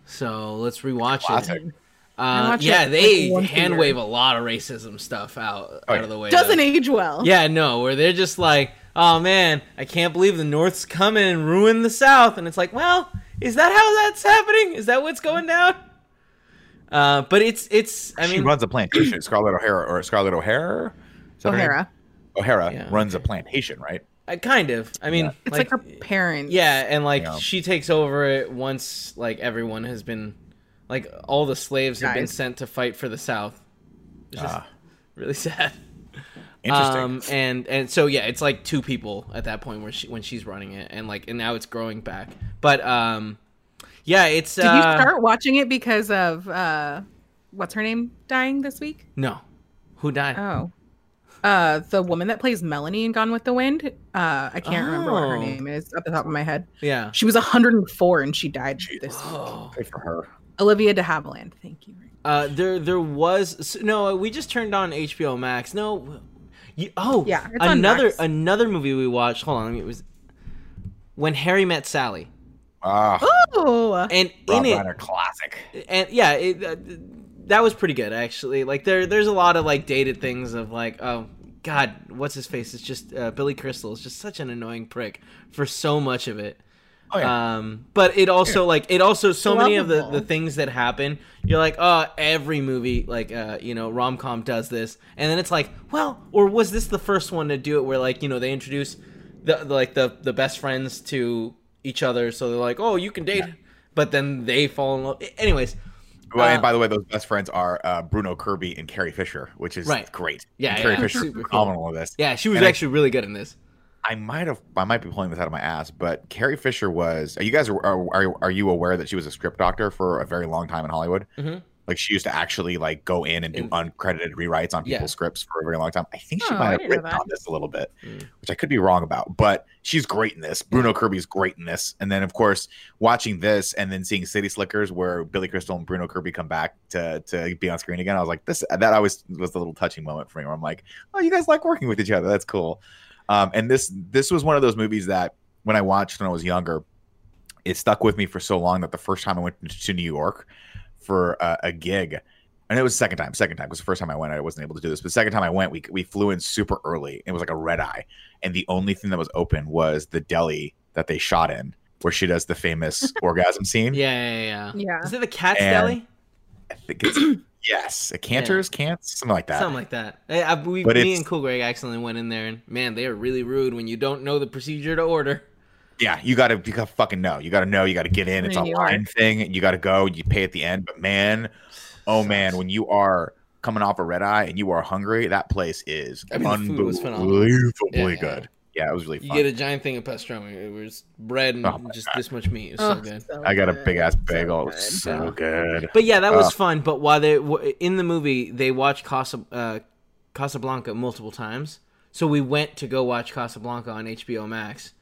So let's rewatch Classic. it. Uh, yeah, it, they like, once a hand wave a lot of racism stuff out, Oh, out yeah. of the way. doesn't though. age well. Yeah, no, where they're just like, oh man, I can't believe the North's coming and ruin the South. And it's like, well, is that how that's happening? Is that what's going down? Uh, but it's, it's, I mean, she runs a plantation. Scarlett O'Hara or Scarlett O'Hara? Is name? O'Hara. O'Hara Yeah. runs a plantation, right? I kind of, I mean, Yeah. It's like, her parents. Yeah, and like Yeah. she takes over it once like everyone has been like all the slaves have been sent to fight for the South. It's just Ah, really *laughs* sad. interesting. Um and and so yeah, it's like two people at that point where she when she's running it and like and now it's growing back. But um yeah, it's Did uh you start watching it because of uh, what's her name dying this week? no. Who died? Oh, uh, the woman that plays Melanie in Gone with the Wind. Uh, I can't remember what her Oh. name is at the top of my head. yeah. She was 104 and she died this week. Oh. Good for her. Olivia de Havilland. Thank you. Uh there there was no, we just turned on HBO Max. No. You, oh, Yeah, it's another Max. another movie we watched. Hold on, let me it was When Harry Met Sally. Ah, Oh, and Rob in it Reiner classic. and yeah it, uh, that was pretty good actually. Like there there's a lot of like dated things of like oh god what's his face? It's just uh, billy crystal is just such an annoying prick for so much of it. Oh yeah. um but it also like it also so many of the the things that happen you're like oh every movie like uh you know rom-com does this. And then it's like well or was this the first one to do it where like you know they introduce the, the like the the best friends to each other so they're like oh you can date but then they fall in love. Anyways well, and uh, by the way, those best friends are uh, Bruno Kirby and Carrie Fisher, which is Right. great. Yeah, And Carrie yeah, Fisher is super cool. phenomenal in this. Yeah, she was And I- actually really good in this. I might have, I might be pulling this out of my ass, but Carrie Fisher was. Are you guys are are, are you aware that she was a script doctor for a very long time in Hollywood? Mhm. Like she used to actually like go in and do uncredited rewrites on Yeah. people's scripts for a very long time. I think she Oh, might have written on this a little bit, Mm. which I could be wrong about. But she's great in this. Bruno Kirby's great in this, and then of course watching this and then seeing City Slickers, where Billy Crystal and Bruno Kirby come back to to be on screen again. I was like, this that always was the little touching moment for me, where I'm like, oh, you guys like working with each other. That's cool. Um, and this this was one of those movies that when I watched when I was younger, it stuck with me for so long that the first time I went to New York for a, a gig, and it was the second time. Second time because the first time I went, I wasn't able to do this. But the second time I went, we we flew in super early. It was like a red eye, and the only thing that was open was the deli that they shot in, where she does the famous *laughs* orgasm scene. Yeah, yeah, yeah. Yeah. Is it the Cat's And- Deli? I think it's *clears throat* yes, a Cantor's, Cants, something like that. Something like that. I, I, we, But me and Cool Greg accidentally went in there, and man, they are really rude when you don't know the procedure to order. Yeah, you gotta you gotta fucking know. You gotta know. You gotta get in. It's a line thing. You gotta go. You pay at the end. But man, oh man, when you are coming off a red eye and you are hungry, that place is I mean, the food was phenomenal. unbelievably Yeah. good. Yeah, it was really You get a giant thing of pastrami. It was bread and Oh just God. this much meat. It was Oh, so good. so I got a big ass bagel. It good. was so good. But yeah, that was Ugh. fun. But while they w- in the movie, they watched Casa, uh, Casablanca multiple times. So we went to go watch Casablanca on HBO Max.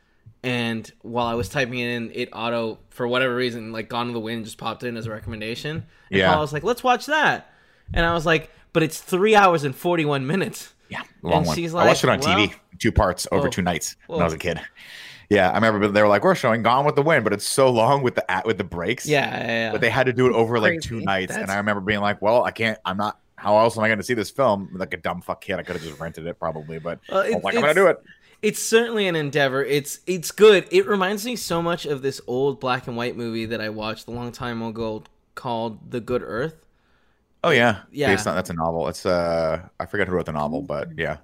And while I was typing it in, it auto for whatever reason, like Gone to the Wind, just popped in as a recommendation. And Yeah. Paul was like, "Let's watch that," and I was like, "But it's three hours and forty one minutes." Yeah, long And one. she's I watched it like, on TV, two parts over Whoa. two nights when I was a kid. Yeah, I remember they were like, "We're showing Gone with the Wind," but it's so long with the at with the breaks. Yeah, yeah, yeah. but they had to do it over like two Crazy. nights, and I remember being like, "Well, I can't. I'm not. How else am I going to see this film? Like a dumb fuck kid, I could have just rented it probably, but Well, I was it's- like, I'm going to do it." It's certainly an endeavor. It's it's good. It reminds me so much of this old black and white movie that I watched a long time ago called The Good Earth. Oh yeah, Yeah. Based on that's a novel. It's uh, I forget who wrote the novel, but yeah,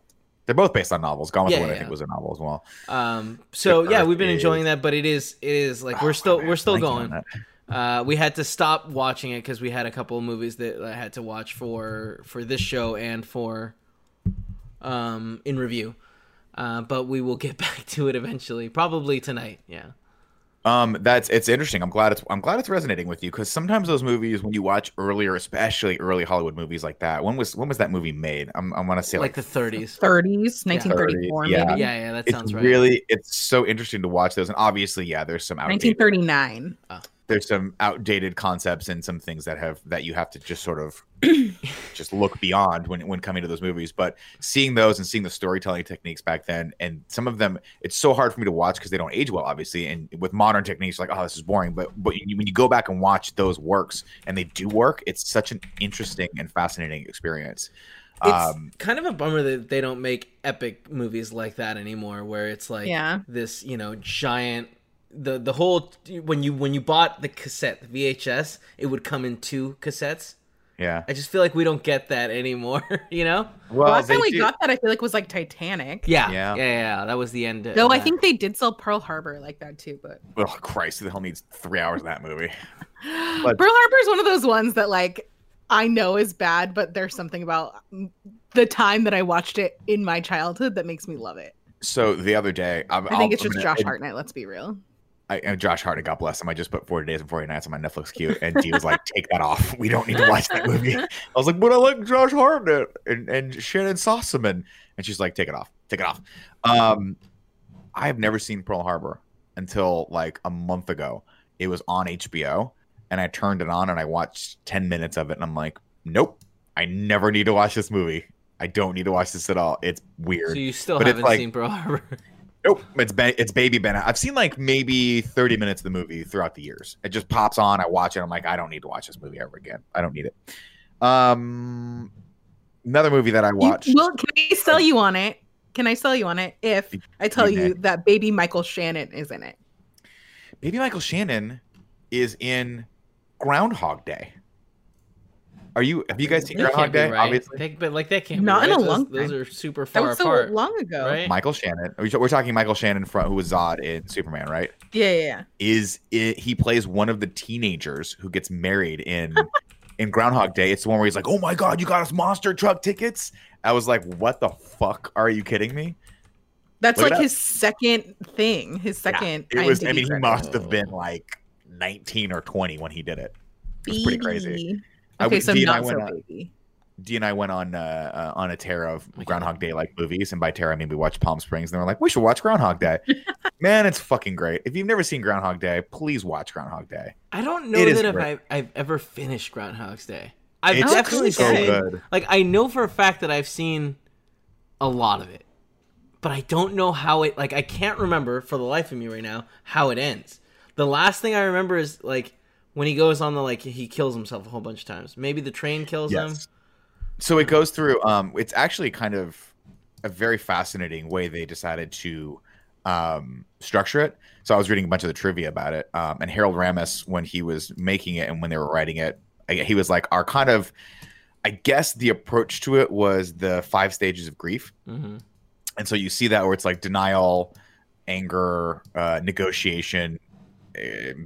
they're both based on novels. Gone with Yeah, the Wind, I think, was a novel as well. Um, so Good yeah, Earth we've been enjoying that, but it is it is like Oh, we're still man, we're still going. Uh, we had to stop watching it because we had a couple of movies that I had to watch for for this show and for um in review. Uh, but we will get *laughs* back to it eventually, probably tonight. Yeah. Um, that's it's interesting. I'm glad it's I'm glad it's resonating with you because sometimes those movies when you watch earlier, especially early Hollywood movies like that. When was when was that movie made? I'm I want to say Like like, the 30s. 30s, 1934, yeah. maybe. Yeah, yeah, that it's sounds right. really it's so interesting to watch those and obviously yeah there's some outdated 1939. There's some outdated concepts and some things that have that you have to just sort of *clears throat* just look beyond when when coming to those movies but seeing those and seeing the storytelling techniques back then and some of them it's so hard for me to watch because they don't age well obviously and with modern techniques like oh this is boring but but you, when you go back and watch those works and they do work it's such an interesting and fascinating experience It's um kind of a bummer that they don't make epic movies like that anymore, where it's like Yeah. this, you know, giant. The the whole when you when you bought the cassette, the VHS, it would come in two cassettes. yeah I just feel like we don't get that anymore. *laughs* You know? well Last time we do- got that, I feel like was like Titanic. Yeah, Yeah. yeah, yeah. yeah. That was the end. of Though I think they did sell Pearl Harbor like that too, but oh christ who the hell needs three hours of that movie *gasps* Pearl Harbor is one of those ones that like I know is bad, but there's something about the time that I watched it in my childhood that makes me love it. so the other day I'm, I think I'll- it's I'm just gonna- Josh Hartnett. Let's be real. I, and Josh Hartnett, God bless him. I just put 40 Days and 40 Nights on my Netflix queue, and Dee was like, "Take that off. We don't need to watch that movie." *laughs* I was like, "But I like Josh Hartnett and, and Shannyn Sossamon," and she's like, "Take it off. Take it off." Um, I have never seen Pearl Harbor until like a month ago. It was on HBO, and I turned it on and I watched 10 minutes of it, and I'm like, "Nope, I never need to watch this movie. I don't need to watch this at all. It's weird." So you still But haven't like- seen Pearl Harbor. *laughs* Nope, it's ben, it's Baby Ben. I've seen like maybe thirty minutes of the movie throughout the years. It just pops on. I watch it. I'm like, I don't need to watch this movie ever again. I don't need it. Um, another movie that I You- watched. well, can I sell you on it? Can I sell you on it if I tell you that baby Michael Shannon is in it? Baby Michael Shannon is in Groundhog Day. Are you? Have you guys seen That Groundhog can't Day? right. Obviously, They- but like that can't Not be in right. a those, long those time. are super far That was so apart. long ago. right? Michael Shannon. We- We're talking Michael Shannon from who was Zod in Superman, right? Yeah, yeah, yeah. is it, he plays one of the teenagers who gets married in *laughs* in Groundhog Day. It's the one where he's like, "Oh my god, you got us monster truck tickets." I was like, "What the fuck? Are you kidding me?" That's Look like his second thing. His second. It was. IMDb I mean, he must have oh. been like nineteen or twenty when he did it. It was pretty crazy. I Okay, would- so Dee and I not so went on- baby. Dee and I went on uh, uh, on a tear of Groundhog Day like movies, and by tear I mean we watched Palm Springs, and they were like, "We should watch Groundhog Day." *laughs* Man, it's fucking great. If you've never seen Groundhog Day, please watch Groundhog Day. I don't know It that if. I've, I've ever finished Groundhog's Day. I've It's definitely so seen. good. Like I know for a fact that I've seen a lot of it, but I don't know how it like I can't remember for the life of me right now how it ends. The last thing I remember is like when he goes on the like he kills himself a whole bunch of times. Maybe the train kills him. Yes. So it goes through. Um, it's actually kind of a very fascinating way they decided to um, structure it. So I was reading a bunch of the trivia about it, um, and Harold Ramis, when he was making it and when they were writing it, I- he was like, our kind of, I guess the approach to it was the five stages of grief, hmm and so you see that where it's like denial, anger, uh, negotiation.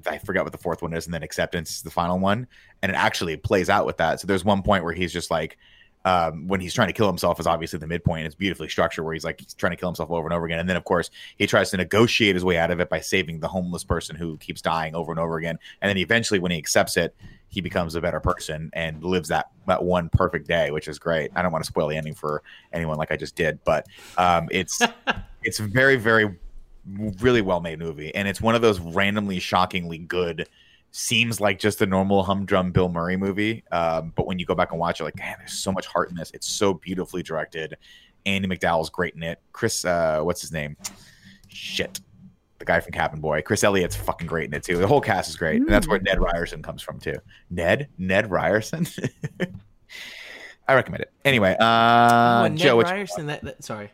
I forgot what the fourth one is, and then acceptance is the final one, and it actually plays out with that. So there's one point where he's just like, um, when he's trying to kill himself is obviously the midpoint. It's beautifully structured where he's like he's trying to kill himself over and over again, and then of course he tries to negotiate his way out of it by saving the homeless person who keeps dying over and over again, and then eventually when he accepts it, he becomes a better person and lives that that one perfect day, which is great. I don't want to spoil the ending for anyone like I just did, but um, it's *laughs* it's very very really well made movie, and it's one of those randomly shockingly good. Seems like just a normal humdrum Bill Murray movie, um, but when you go back and watch it, like, man, there's so much heart in this. It's so beautifully directed. Andie MacDowell's great in it. Chris, uh, what's his name? Shit, the guy from Cabin Boy. Chris Elliott's fucking great in it too. The whole cast is great, and that's where Ned Ryerson comes from too. Ned, Ned Ryerson. *laughs* I recommend it. Anyway, oh, uh, Ned Joe, Ryerson. That, that sorry.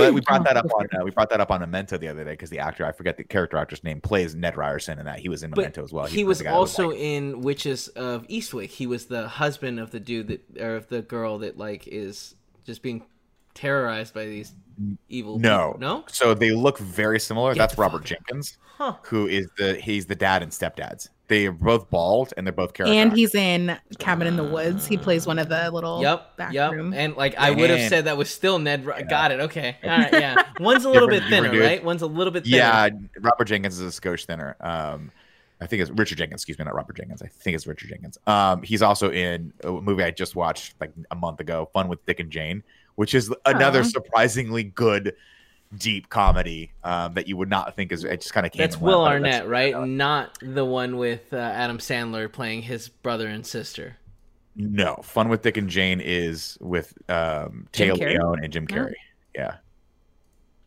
Well, we brought *laughs* that up on uh, we brought that up on Memento the other day because the actor I forget the character actor's name plays Ned Ryerson and that he was in But Memento as well. he He's was the guy that also like- in Witches of Eastwick. He was the husband of the dude that, or of the girl that like is just being terrorized by these evil. no people. no, So they look very similar. Get That's Robert Jenkins, huh? who is the he's the dad and stepdads. They are both bald and they're both character. And he's in Cabin in the Woods. He plays one of the little Yep, back yep. room. And like I would have said that was still Ned. Ry- Got it. Okay. *laughs* All right. Yeah. One's a little bit Different- thinner, dude. right? One's a little bit thinner. yeah, Robert Jenkins is a skosh thinner. Um, I think it's Richard Jenkins. Excuse me, not Robert Jenkins. I think it's Richard Jenkins. Um, he's also in a movie I just watched like a month ago, Fun with Dick and Jane, which is another Aw. surprisingly good, deep comedy um, that you would not think is. It just kind of came. That's Will but Arnett, that's- right? Not the one with uh, Adam Sandler playing his brother and sister. No, Fun with Dick and Jane is with um, Jim Téa Carrey? Leoni and Jim Oh. Carrey. Yeah.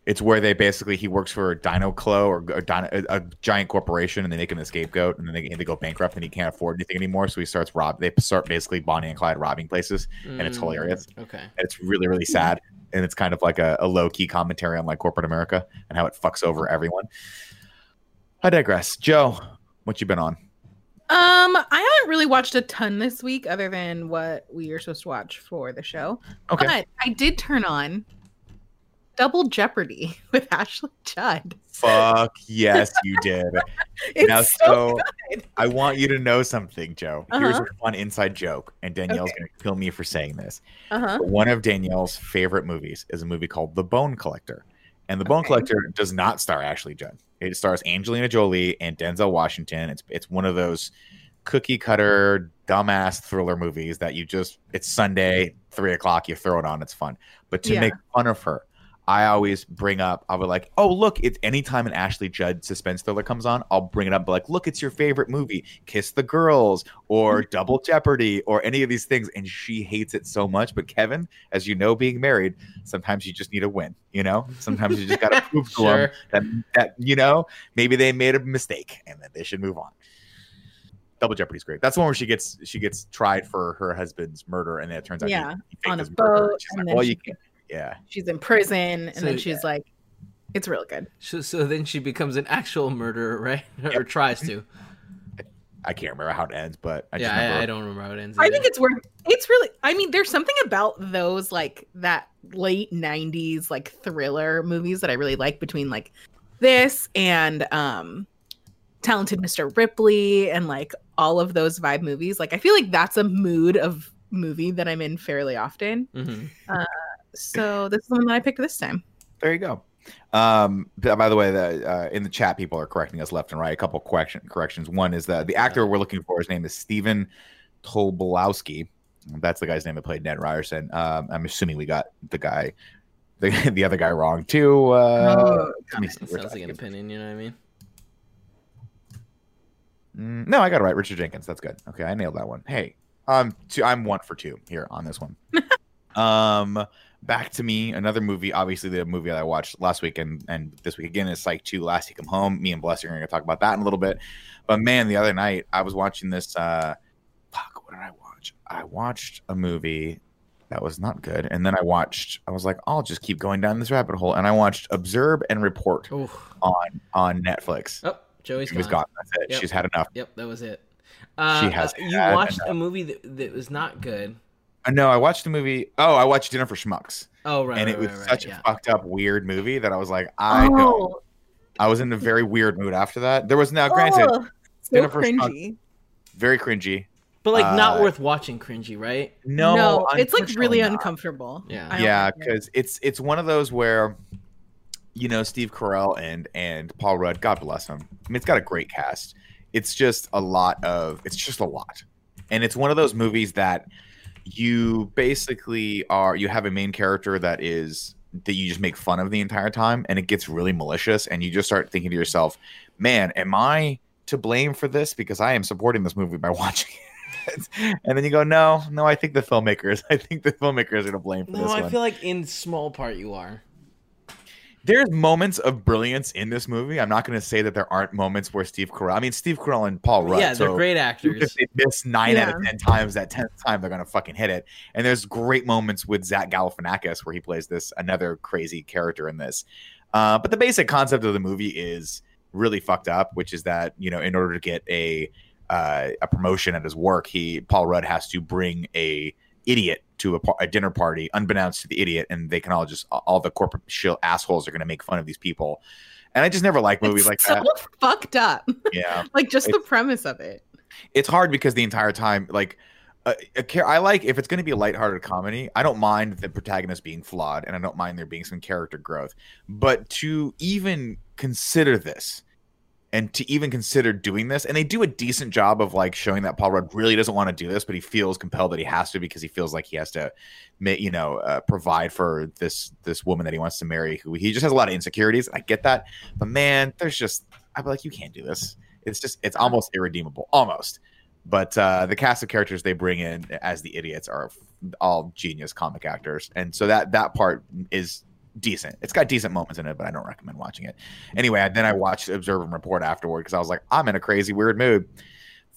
It's where they basically he works for Dino Clo or a, Dino, a, a giant corporation, and they make him the scapegoat, and then they, they go bankrupt, and he can't afford anything anymore. So he starts rob. They start basically Bonnie and Clyde robbing places, and it's Mm, hilarious. Okay. And it's really really sad, and it's kind of like a, a low key commentary on like corporate America and how it fucks over everyone. I digress. Joe, what you been on? Um, I haven't really watched a ton this week other than what we are supposed to watch for the show. Okay. But I did turn on Double Jeopardy *laughs* with Ashley Judd. Fuck *laughs* yes, you did. Now, so, so. I want you to know something, Joe. Here's Uh-huh. a fun inside joke, and Danielle's Okay. to kill me for saying this. Uh-huh. One of Danielle's favorite movies is a movie called The Bone Collector. And The Bone Okay. Collector does not star Ashley Judd. It stars Angelina Jolie and Denzel Washington. It's it's one of those cookie cutter dumbass thriller movies that you just it's Sunday, three o'clock, you throw it on, it's fun. But to Yeah. make fun of her, I always bring up, I'll be like, oh, look, it's anytime an Ashley Judd suspense thriller comes on, I'll bring it up, like, look, it's your favorite movie, Kiss the Girls or mm-hmm. Double Jeopardy or any of these things. And she hates it so much. But Kevin, as you know, being married, sometimes you just need a win, you know? Sometimes you just got to *laughs* prove to them that, that, you know, maybe they made a mistake and that they should move on. Double Jeopardy's great. That's the one where she gets she gets tried for her husband's murder, and then it turns out Yeah, he faked on a his boat, She's like, then well, you can't. Yeah, She's in prison, and So- then she's like, it's real good. So, so then she becomes an actual murderer, right? *laughs* or tries to. I can't remember how it ends, but I just yeah, remember I, I don't remember how it ends. I think it's worth. It's really. I mean, there's something about those like that late '90s like thriller movies that I really like. Between like this and um, Talented Mr. Ripley and like all of those vibe movies. Like I feel like that's a mood of movie that I'm in fairly often. Mhm. So this is the one that I picked this time. There you go. Um, by the way, the uh, in the chat, people are correcting us left and right. A couple correction corrections. One is that the actor we're looking for, his name is Stephen Tobolowsky. That's the guy's name that played Ned Ryerson. Um, I'm assuming we got the guy, *laughs* the, the other guy wrong too. Uh, Oh, me see. Sounds like an opinion. You know what I mean? Mm, no, I got it right. Richard Jenkins. That's good. Okay, I nailed that one. Hey, um, two, I'm one for two here on this one. *laughs* um, back to me another movie. Obviously, the movie that I watched last week and, and this week again is like 2 Lassie Come Home. Me and Blessing are going to talk about that in a little bit. But man, the other night I was watching this. Uh, fuck, what did I watch? I watched a movie that was not good. And then I watched, I was like, I'll just keep going down this rabbit hole. And I watched Observe and Report Ooh. on on Netflix. Oh, joey's gone. gone. That's it. Yep. She's had enough. Yep, that was it. Uh, She has uh, you watched enough. a movie that, that was not good. No, I watched the movie. Oh, I watched Dinner for Schmucks. Oh right, and right, it was right, right, such yeah. a fucked up, weird movie that I was like, I don't. oh, I was in a very weird mood after that. There was now, granted, oh, so Jennifer Schmuck- cringy. very cringy. but like not uh, worth watching, cringy, right? No, No, it's like really not. uncomfortable. Yeah. Yeah, like it. because it's it's one of those where, you know, Steve Carell and and Paul Rudd, God bless him. I mean, it's got a great cast. It's just a lot of. It's just a lot, and it's one of those movies that you basically are. You have a main character that is that you just make fun of the entire time, and it gets really malicious, and you just start thinking to yourself, "Man, am I to blame for this? Because I am supporting this movie by *laughs* watching." it." And then you go, no, no. I think the filmmakers. *laughs* I think the filmmakers are to blame for No, this I one. feel like in small part you are. There's moments of brilliance in this movie. I'm not going to say that there aren't moments where Steve Carell. I mean, Steve Carell and Paul Rudd. yeah, they're so great If actors. they miss nine out of ten times, that tenth time they're going to fucking hit it. And there's great moments with Zach Galifianakis where he plays this another crazy character in this. Uh, but the basic concept of the movie is really fucked up, which is that you know, in order to get a uh, a promotion at his work, he Paul Rudd has to bring a idiot to a, a dinner party, unbeknownst to the idiot, and they can all just all the corporate shill assholes are going to make fun of these people. And I just never like movies It's like so that. *laughs* fucked up. Yeah *laughs* like just the premise of it. it's hard because the entire time like uh, uh, a, a, I like if it's going to be a lighthearted comedy i don't mind the protagonist being flawed and i don't mind there being some character growth but to even consider this and to even consider doing this and they do a decent job of like showing that paul rudd really doesn't want to do this but he feels compelled that he has to because he feels like he has to you know uh, provide for this this woman that he wants to marry who he just has a lot of insecurities i get that but man there's just i'd be like you can't do this. It's just it's almost irredeemable almost. But uh, the cast of characters they bring in as the idiots are all genius comic actors and so that that part is decent it's got decent moments in it but i don't recommend watching it anyway then i watched observe and report afterward because i was like i'm in a crazy weird mood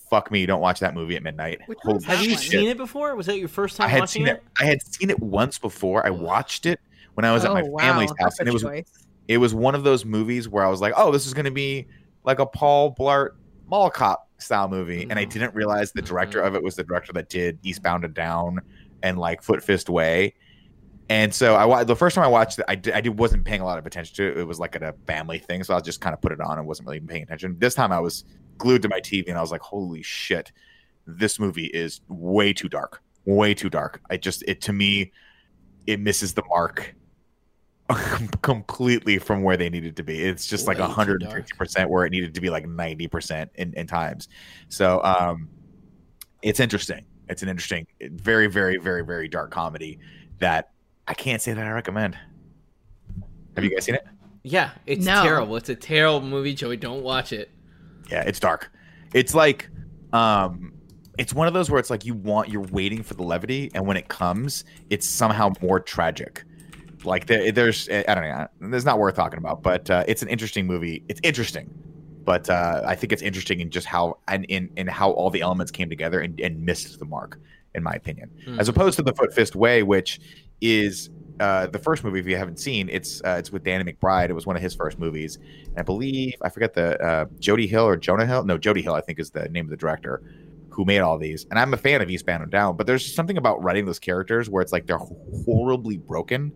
fuck me don't watch that movie at midnight Holy one's Have you shit. seen it before? Was that your first time i had watching seen it i had seen it once before i watched it when i was at oh my wow, family's house that's and it was choice. it was one of those movies where I was like, oh, this is going to be like a Paul Blart Mall Cop style movie. And I Mhm. didn't realize the director of it was the director that did Eastbound and Down and like Foot Fist Way. And so I the first time I watched it, I, did, I did, wasn't paying a lot of attention to it. It was like a family thing. So I just kind of put it on and wasn't really paying attention. This time I was glued to my TV and I was like, holy shit, this movie is way too dark. Way too dark. I just, it to me, it misses the mark *laughs* completely from where they needed to be. It's just like Way too 150% where it needed to be like 90% in, in times. So um it's interesting. It's an interesting, very, very, very, very dark comedy that I can't say that I recommend. Have you guys seen it? Yeah, it's No. terrible. It's a terrible movie, Joey. Don't watch it. Yeah, it's dark. It's like um it's one of those where it's like you want you're waiting for the levity and when it comes, it's somehow more tragic. Like there, there's I don't know, it's not worth talking about, but uh, it's an interesting movie. It's interesting. But uh, I think it's interesting in just how and in, in how all the elements came together and, and missed the mark, in my opinion. Mm. As opposed to the Foot Fist Way, which is uh, the first movie. If you haven't seen, it's uh, it's with Danny McBride. It was one of his first movies. And I believe I forget the uh, Jody Hill or Jonah Hill. No, Jody Hill. I think is the name of the director who made all these. And I'm a fan of Eastbound and Down, but there's something about writing those characters where it's like they're horribly broken,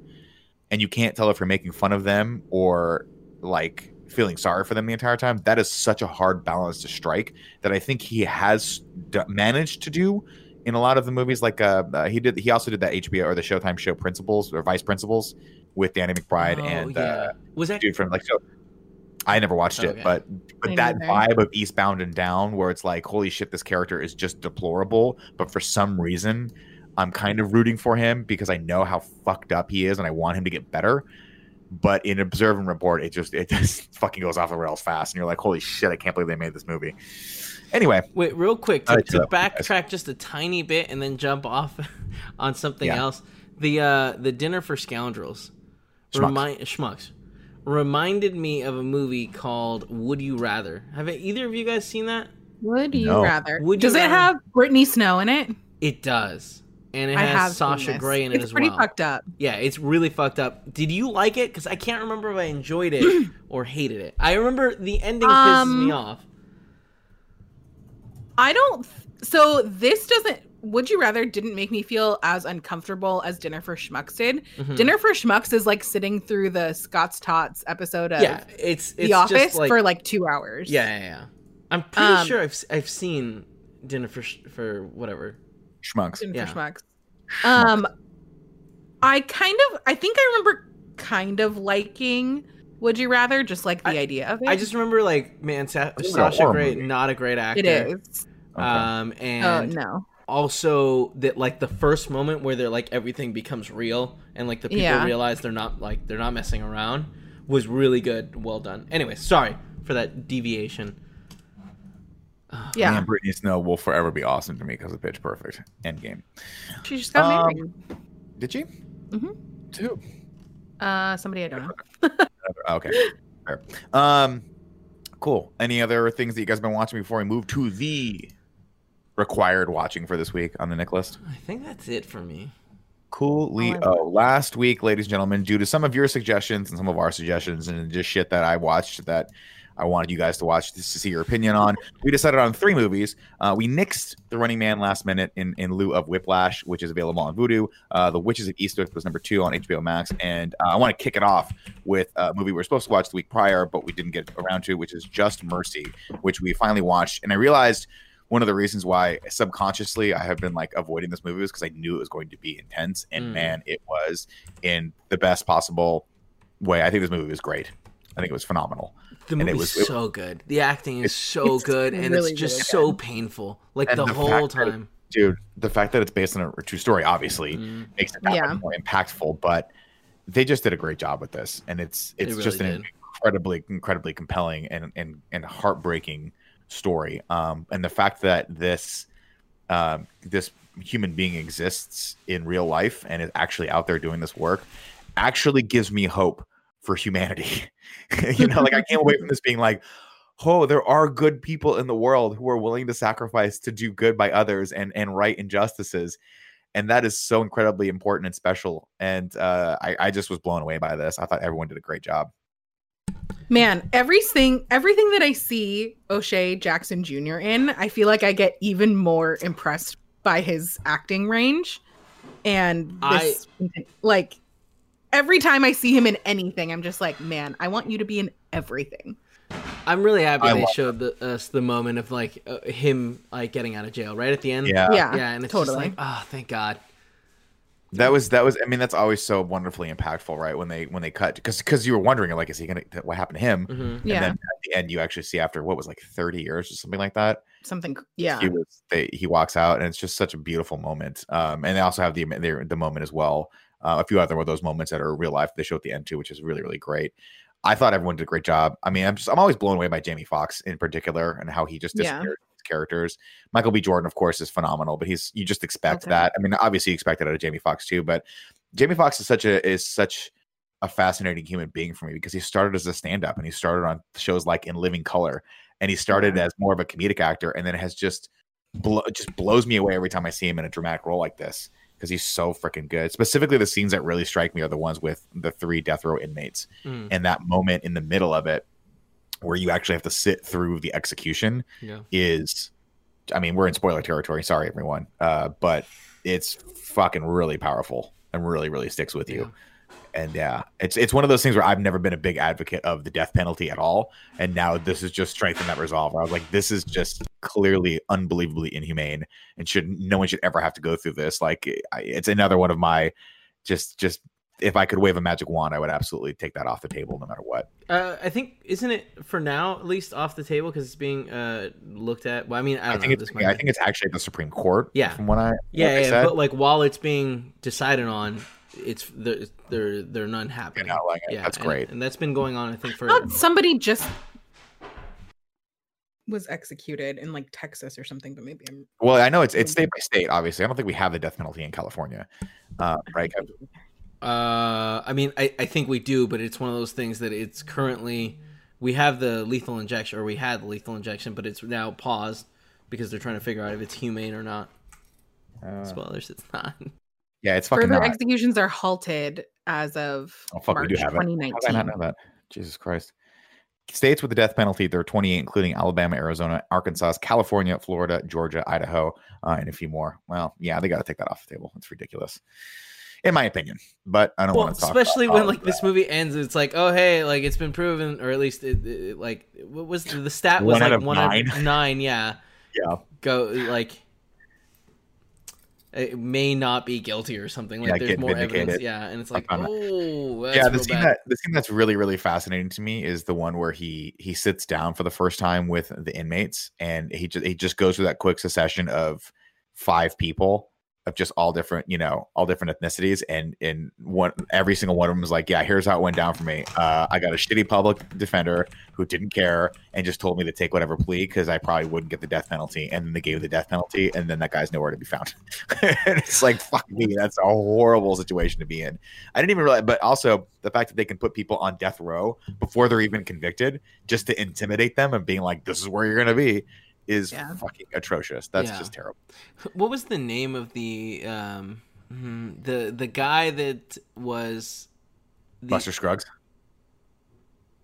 and you can't tell if you're making fun of them or like feeling sorry for them the entire time. That is such a hard balance to strike that I think he has d- managed to do in a lot of the movies. Like uh, uh, he did, he also did that HBO or the Showtime show Principals or Vice Principals with Danny McBride Oh, and yeah. uh, was that dude from like so. I never watched it, but but Me that neither. vibe of Eastbound and Down, where it's like, holy shit, this character is just deplorable, but for some reason, I'm kind of rooting for him because I know how fucked up he is, and I want him to get better. But in Observe and Report, it just it *laughs* just fucking goes off the rails fast, and you're like, holy shit, I can't believe they made this movie. Anyway, Wait, real quick to, to that one, guys. backtrack just a tiny bit and then jump off *laughs* on something Yeah. else. The uh the dinner for scoundrels Schmucks. remind schmucks reminded me of a movie called Would You Rather. Have either of you guys seen that? Would you No. rather? Would you Does it rather- have Brittany Snow in it? It does. And it I has Sasha. Grey in it it's as pretty well. fucked up. Yeah, it's really fucked up. Did you like it? Because I can't remember if I enjoyed it *clears throat* or hated it. I remember the ending pisses me Um, off. I don't. So this doesn't. Would you rather didn't make me feel as uncomfortable as Dinner for Schmucks did. Mhm. Dinner for Schmucks is like sitting through the Scott's Tots episode of Yeah, it's it's The Office just like for like two hours. yeah, yeah, yeah. I'm pretty Um, sure I've s- I've seen Dinner for for whatever. Schmucks. Dinner Yeah. for Schmucks. Um, I kind of. I think I remember kind of liking. Would you rather just like the I- idea of it? I just remember like man, Sa- It's like a Sasha horror Grey, movie. not a great actor. it is. Okay. Um, Oh and no. also that like the first moment where they're like everything becomes real and like the people Yeah. realize they're not like they're not messing around was really good. Well done. Anyway, sorry for that deviation. *sighs* Yeah. And Brittany Snow will forever be awesome to me because of Pitch Perfect. Endgame. She just got Um, married. Did she? Mm Mhm. Two. Uh, somebody I don't know. *laughs* Okay. Fair. Um, cool. Any other things that you guys have been watching before we move to the required watching for this week on the Nick list? I think that's it for me. Coolio. Oh, Last week, ladies and gentlemen, due to some of your suggestions and some of our suggestions and just shit that I watched that I wanted you guys to watch this to see your opinion on, we decided on three movies. Uh, we nixed The Running Man last minute in, in lieu of Whiplash, which is available on Vudu. Uh, the Witches of Eastwick was number two on HBO Max. And uh, I want to kick it off with a movie we were supposed to watch the week prior, but we didn't get around to, which is Just Mercy, which we finally watched. And I realized one of the reasons why subconsciously I have been like avoiding this movie was because I knew it was going to be intense, and Mm. man, it was in the best possible way. I think this movie was great. I think it was phenomenal. The And it movie's was- it- so good. The acting is so it's good, and really, it's just really so painful. Like And the, the whole fact that- time. Dude, the fact that it's based on a true story obviously Mm. makes it that Yeah. more impactful, but they just did a great job with this, and it's They it's really just an did. incredibly incredibly compelling and and and heartbreaking story. Um, and the fact that this um, this human being exists in real life and is actually out there doing this work actually gives me hope for humanity. *laughs* *laughs* you know, like I came away from this being like, oh, there are good people in the world who are willing to sacrifice to do good by others and and right injustices. And that is so incredibly important and special. And uh, I, I just was blown away by this. I thought everyone did a great job. Man, everything everything that I see O'Shea Jackson Jr. in, I feel like I get even more impressed by his acting range. And this like every time I see him in anything, I'm just like, man, I want you to be in everything. I'm really happy I they showed the, us the moment of like uh, him like getting out of jail right at the end. Yeah. yeah. yeah, and it's totally. just like, oh, thank God. That was that was. I mean, that's always so wonderfully impactful, right? When they when they cut because because you were wondering like, is he gonna what happened to him? hmm yeah. And then at the end, you actually see after what was like thirty years or something like that. Something yeah. he was they, he walks out and it's just such a beautiful moment um and they also have the the, the moment as well uh, a few other of those moments that are real life they show at the end too which is really really great. I thought everyone did a great job. I mean i'm just i'm always blown away by jamie Foxx in particular and how he just Yeah. disappeared his characters. Michael b. Jordan of course is phenomenal but he's you just expect Okay. that. I mean obviously you expect it out of jamie Foxx too but jamie Foxx is such a is such a fascinating human being for me because he started as a stand-up and he started on shows like in living color and he started as more of a comedic actor and then it has just blow, just blows me away every time I see him in a dramatic role like this because he's so freaking good. Specifically, the scenes that really strike me are the ones with the three death row inmates Mm, and that moment in the middle of it where you actually have to sit through the execution yeah. is I mean, we're in spoiler territory, sorry everyone. Uh, but it's fucking really powerful and really, really sticks with you. And yeah, it's it's one of those things where I've never been a big advocate of the death penalty at all. And now this is just strengthened that resolve. Where I was like, this is just clearly unbelievably inhumane and should no one should ever have to go through this. Like I, it's another one of my just just if I could wave a magic wand, I would absolutely take that off the table no matter what. Uh, I think isn't it for now at least off the table because it's being uh looked at. Well, I mean, I I, don't think know. it's yeah, I think it's actually at the Supreme Court. Yeah. From what I what yeah, they yeah, said. but like while it's being decided on, it's there. There, there are none You're happening. not like it. Yeah, That's and- great. and that's been going on. I think for Thought somebody just was executed in like Texas or something, but maybe I'm Well, I know it's it's state by state. Obviously, I don't think we have the death penalty in California, uh, right? Uh, I mean, I, I think we do, but it's one of those things that it's currently we have the lethal injection, or we had the lethal injection, but it's now paused because they're trying to figure out if it's humane or not. Uh, Spoilers, it's not. *laughs* yeah, it's fucking further not. executions are halted as of Oh fuck, March we do have it. How did I not know that? Jesus Christ. States with the death penalty, there are 28, including Alabama, Arizona, Arkansas, California, Florida, Georgia, Idaho, uh, and a few more. Well, yeah, they got to take that off the table. It's ridiculous, in my opinion. But I don't Well, want to talk. especially about when like of this movie ends, it's like, oh hey, like it's been proven, or at least it, it, like what was the, the stat was One out like of one out nine. of nine, yeah. *laughs* Yeah. Go like it may not be guilty or something. Like Yeah, there's more evidence, vindicated. yeah, and it's like, oh, yeah, the scene bad. that the scene that's really really fascinating to me is the one where he he sits down for the first time with the inmates and he just he just goes through that quick succession of five people of just all different you know all different ethnicities and and one every single one of them was like yeah here's how it went down for me. Uh, I got a shitty public defender who didn't care and just told me to take whatever plea because I probably wouldn't get the death penalty and then they gave the death penalty and then that guy's nowhere to be found. *laughs* And it's like fuck me that's a horrible situation to be in. I didn't even realize, but also the fact that they can put people on death row before they're even convicted just to intimidate them and being like, this is where you're going to be is Yeah. fucking atrocious. That's Yeah. just terrible. What was the name of the um mhm, the the guy that was the, Buster Scruggs.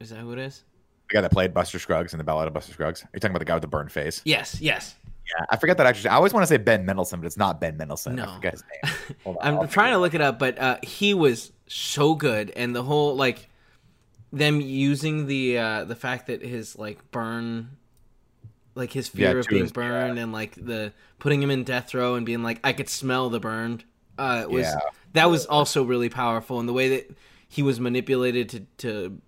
Is that who it is? The guy that played Buster Scruggs in the Ballad of Buster Scruggs. Are you talking about the guy with the burned face? Yes, yes. Yeah. I forget that actor's I always want to say Ben Mendelsohn, but it's not Ben Mendelsohn. No. I forget his name. *laughs* On, I'm I'll trying to look it up, but uh, he was so good, and the whole like them using the uh, the fact that his like burn, like his fear Yeah, of being his- burned, and like the putting him in death row and being like, I could smell the burned. Uh, it was Yeah. that was also really powerful, and the way that he was manipulated to to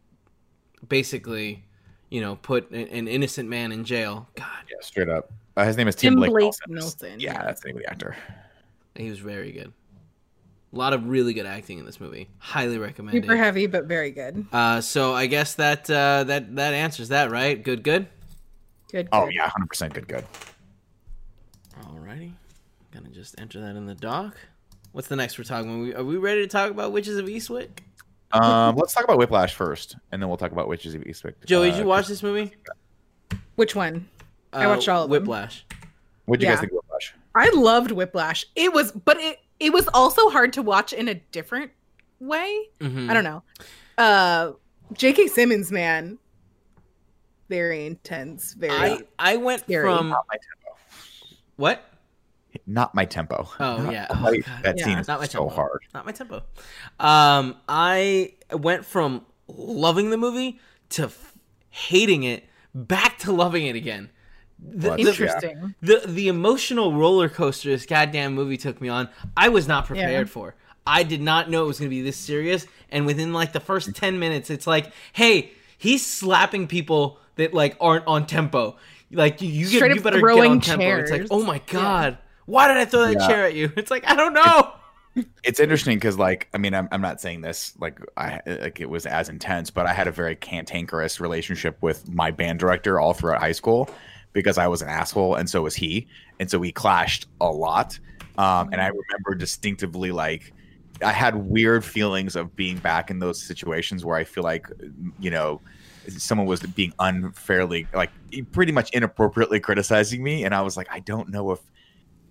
basically, you know, put an, an innocent man in jail. God, Yeah, straight up. Uh, his name is Tim, Tim Blake, Blake Nelson. Nelson, Yeah, yeah. that's the name of the actor. he was very good. A lot of really good acting in this movie. Highly recommended. Super heavy, but very good. Uh, so I guess that uh, that that answers that, right? Good, good. Good. Oh good. yeah, hundred percent good, good. Alrighty, gonna just enter that in the doc. What's the next we're talking? Are we, are we ready to talk about Witches of Eastwick? Um, let's talk about Whiplash first, and then we'll talk about Witches of Eastwick. Joey, Uh, did you watch this movie? Which one? Uh, I watched all of them. Whiplash. What'd you Yeah. guys think of Whiplash? I loved Whiplash. It was, but it it was also hard to watch in a different way. Mhm. I don't know. Uh, J.K. Simmons, man, very intense. Very. I I went Scary. from Not my tempo. what? Not my tempo. Oh, Not yeah. my- Oh, God. that Yeah. scene is Not my so tempo. hard. Not my tempo. Um, I went from loving the movie to f- hating it, back to loving it again. The, Well, the- Interesting. the the emotional roller coaster this goddamn movie took me on, I was not prepared Yeah. for. I did not know it was going to be this serious. And within like the first ten minutes, it's like, hey, he's slapping people that like aren't on tempo. Like you, you, get, Straight you better get throwing on tempo. It's like, oh my god, why did I throw that Yeah. chair at you? *laughs* It's like I don't know. *laughs* It's interesting because, like, I mean, I'm, I'm not saying this like I like it was as intense, but I had a very cantankerous relationship with my band director all throughout high school because I was an asshole and so was he, and so we clashed a lot. Um, and I remember distinctively like I had weird feelings of being back in those situations where I feel like you know someone was being unfairly like pretty much inappropriately criticizing me and I was like I don't know if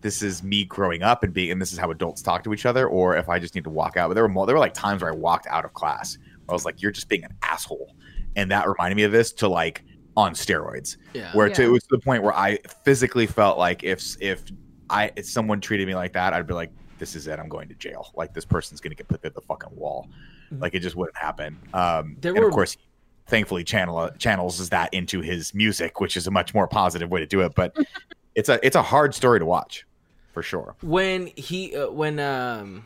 this is me growing up and being and this is how adults talk to each other or if I just need to walk out but there were more there were like times where I walked out of class where I was like you're just being an asshole and that reminded me of this to like on steroids Yeah. where to, it was to the point where I physically felt like if if I if someone treated me like that, I'd be like, this is it. I'm going to jail. Like this person's gonna get put through the fucking wall. Mhm. Like it just wouldn't happen. Um, There and were- of course, thankfully, channel channels that into his music, which is a much more positive way to do it. But *laughs* it's a it's a hard story to watch, for sure. when he uh, when um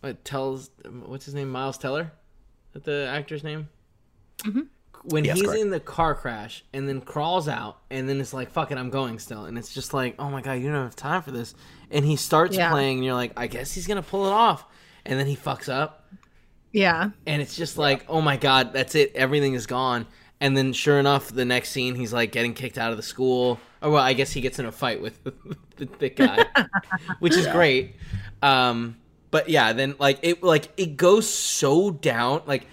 what tells what's his name miles teller that the actor's name Mhm. when Yes, he's correct. in the car crash and then crawls out and then it's like fuck it i'm going still and it's just like oh my god you don't have time for this and he starts Yeah. playing and you're like i guess he's gonna pull it off and then he fucks up Yeah. and it's just like oh my god that's it everything is gone And then, sure enough, the next scene, he's like getting kicked out of the school. Or well, I guess he gets in a fight with *laughs* the thick guy, *laughs* which is great. Um, but yeah, then like it like it goes so down, like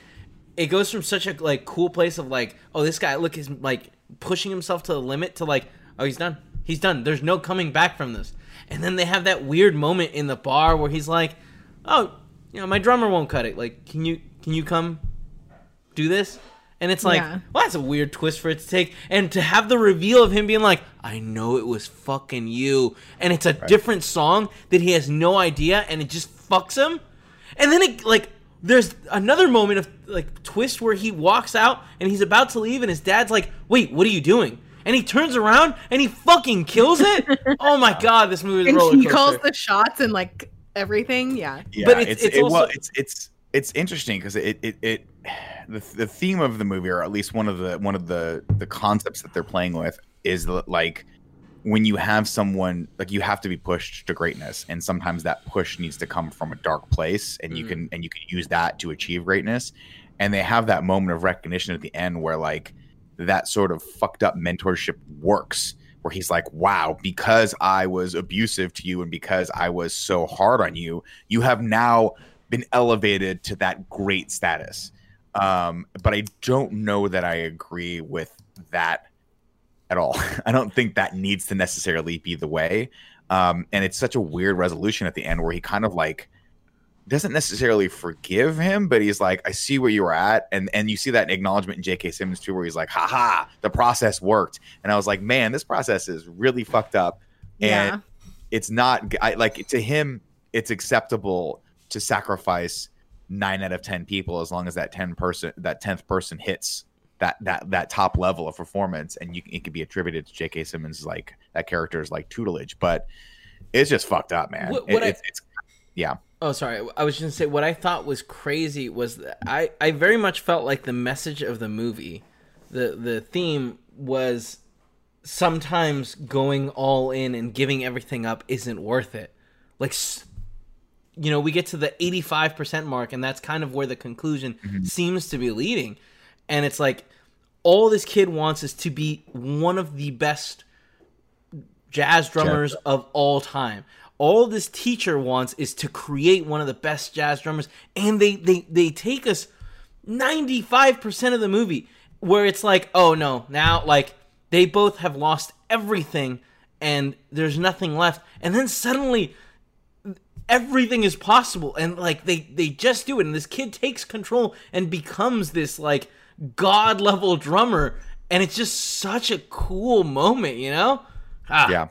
it goes from such a like cool place of like, oh, this guy look is like pushing himself to the limit to like, oh, he's done, he's done. There's no coming back from this. And then they have that weird moment in the bar where he's like, oh, you know, my drummer won't cut it. Like, can you can you come do this? And it's like, Yeah. well, that's a weird twist for it to take. And to have the reveal of him being like, I know it was fucking you. And it's a different song that he has no idea and it just fucks him. And then it, like, there's another moment of, like, twist where he walks out and he's about to leave and his dad's like, wait, what are you doing? And he turns around and he fucking kills it. *laughs* oh my god, this movie is And roller he calls the shots and like everything. Yeah. Yeah, But it's- it's it's it, well, it's it's it's interesting because it, it it the the theme of the movie, or at least one of the one of the the concepts that they're playing with, is that, like when you have someone like you have to be pushed to greatness, and sometimes that push needs to come from a dark place, and you Mm. can and you can use that to achieve greatness. And they have that moment of recognition at the end where like that sort of fucked up mentorship works where he's like wow because i was abusive to you and because i was so hard on you you have now been elevated to that great status. Um but i don't know that i agree with that at all. *laughs* I don't think that needs to necessarily be the way. Um and it's such a weird resolution at the end where he kind of like doesn't necessarily forgive him, but he's like, I see where you were at. And and you see that acknowledgement in J.K. Simmons too, where he's like, haha, the process worked. And I was like, man, this process is really fucked up. Yeah. And it's not I, like to him, it's acceptable to sacrifice nine out of ten people as long as that ten person that tenth person hits that that that top level of performance and you it could be attributed to J.K. Simmons like that character's like tutelage. But it's just fucked up, man. What- It- I- it's, it's yeah. Oh, sorry. I was just gonna say what I thought was crazy was that I I very much felt like the message of the movie, the the theme was sometimes going all in and giving everything up isn't worth it. Like, you know, we get to the eighty five percent mark, and that's kind of where the conclusion mm-hmm. seems to be leading. And it's like all this kid wants is to be one of the best jazz drummers of all time. All this teacher wants is to create one of the best jazz drummers, and they they they take us ninety five percent of the movie where it's like, oh no, now like they both have lost everything, and there's nothing left, and then suddenly everything is possible and like they they just do it and this kid takes control and becomes this like god level drummer and it's just such a cool moment you know ah, yeah.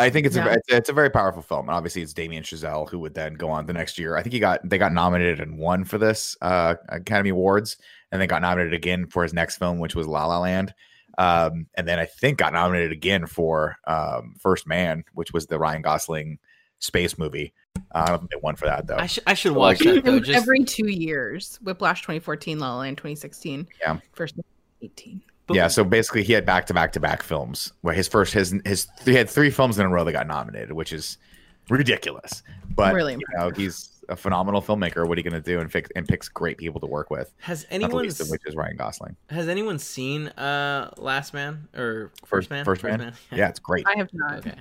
I think it's Yeah. a it's, it's a very powerful film, and obviously it's Damien Chazelle who would then go on the next year. I think he got they got nominated and won for this uh, Academy Awards, and then got nominated again for his next film, which was La La Land, um, and then I think got nominated again for um, First Man, which was the Ryan Gosling space movie. Uh, I don't think they won for that though. i should i should So, watch like- that though just Every two years. Whiplash 2014, La La Land 2016. Yeah. First 18. But- yeah, so basically he had back to back to back films where his first his his he had three films in a row that got nominated, which is ridiculous. But Really you know, he's a phenomenal filmmaker. What are you going to do? And fix and picks great people to work with. has anyone which is Ryan Gosling. has anyone seen uh last man or first, First man First Man. Yeah, it's great. I have not. okay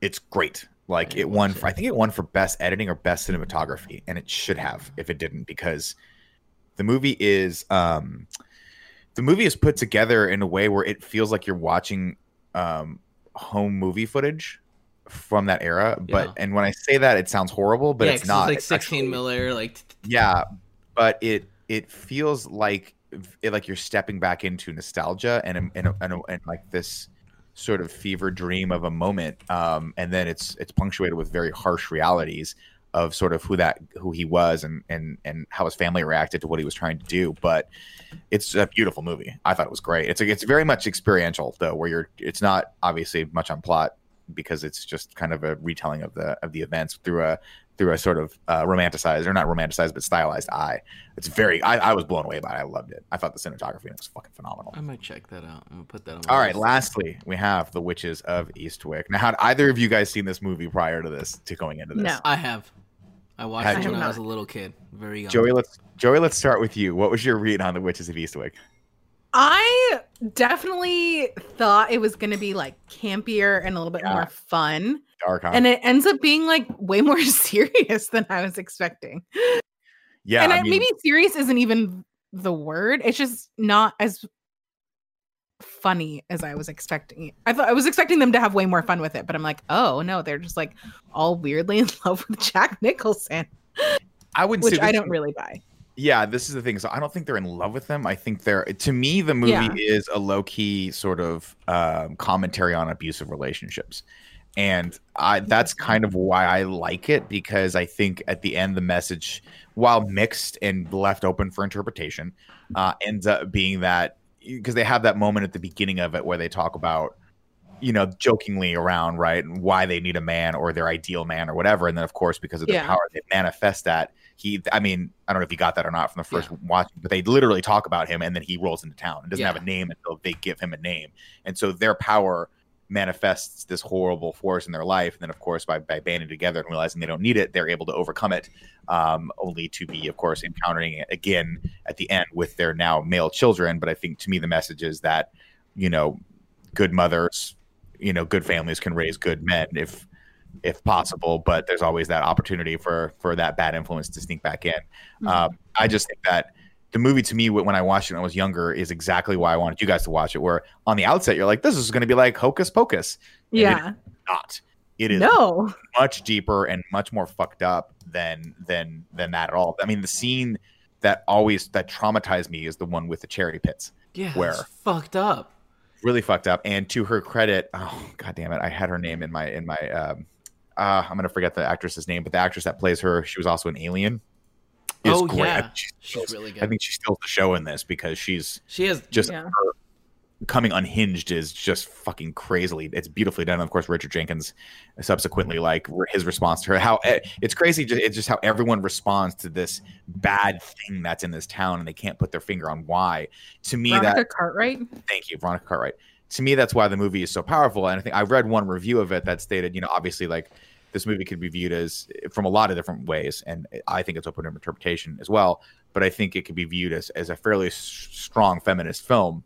It's great. Like it won. For. I think it won for best editing or best cinematography, and it should have if it didn't because the movie is um the movie is put together in a way where it feels like you're watching um home movie footage from that era but Yeah. and when i say that it sounds horrible but yeah, it's not like It's 16 actually- miller like yeah but it it feels like it, like you're stepping back into nostalgia and and, and, and, and like this sort of fever dream of a moment um and then it's it's punctuated with very harsh realities of sort of who that who he was and and and how his family reacted to what he was trying to do but it's a beautiful movie i thought it was great it's it's very much experiential though where you're it's not obviously much on plot because it's just kind of a retelling of the of the events through a through a sort of uh, romanticized or not romanticized but stylized eye. It's very. I, I was blown away by it. I loved it. I thought the cinematography was fucking phenomenal. i might check that out i'm gonna put that on my All right. list. Lastly, we have the Witches of Eastwick. Now, had either of you guys seen this movie prior to this to going into this? No. i have I watched Had it when I I was a little kid, very young. Joey, let's Joey, let's start with you. What was your read on the Witches of Eastwick? I definitely thought it was going to be like campier and a little bit Yeah. more fun. Dark, huh? And it ends up being like way more *laughs* serious than I was expecting. yeah, and I I, mean, maybe serious isn't even the word. It's just not as funny as I was expecting. I thought I was expecting them to have way more fun with it, but I'm like, oh no, they're just like all weirdly in *laughs* love with Jack Nicholson, I would which say I don't really buy. Yeah, this is the thing. So I don't think they're in love with them. I think they're to me the movie Yeah. is a low key sort of um, commentary on abusive relationships, and I that's kind of why I like it because I think at the end the message, while mixed and left open for interpretation, uh, ends up being that because they have that moment at the beginning of it where they talk about you know jokingly around right and why they need a man or their ideal man or whatever and then of course because of their Yeah. power they manifest that. He i mean i don't know if you got that or not from the first watch but they literally talk about him and then he rolls into town and doesn't have a name until they give him a name. And so their power manifests this horrible force in their life and then of course by, by banding together and realizing they don't need it they're able to overcome it um, only to be of course encountering it again at the end with their now male children but i think to me the message is that you know good mothers you know good families can raise good men if if possible but there's always that opportunity for for that bad influence to sneak back in Mhm. um, i just think that the movie to me when i watched it when i was younger is exactly why i wanted you guys to watch it where on the outset you're like this is going to be like hocus pocus And Yeah. is not it is No. much deeper and much more fucked up than than than that at all i mean the scene that always that traumatized me is the one with the cherry pits Yeah, Where? it's fucked up. really fucked up. And to her credit, oh god damn it, I had her name in my in my. Um, uh, I'm gonna forget the actress's name, but the actress that plays her, she was also an Alien. Is Oh, great. Yeah. think she She's steals- really good. I good. think she steals the show in this because she's She has just Yeah. her coming unhinged is just fucking crazily. It's beautifully done. And of course, Richard Jenkins subsequently like his response to her. How eh, it's crazy. It's just how everyone responds to this bad thing that's in this town, and they can't put their finger on why. To me, that Veronica Cartwright. thank you veronica cartwright to me that's why the movie is so powerful and i think i read one review of it that stated you know obviously like this movie could be viewed as from a lot of different ways and i think it's open to interpretation as well but i think it could be viewed as, as a fairly s- strong feminist film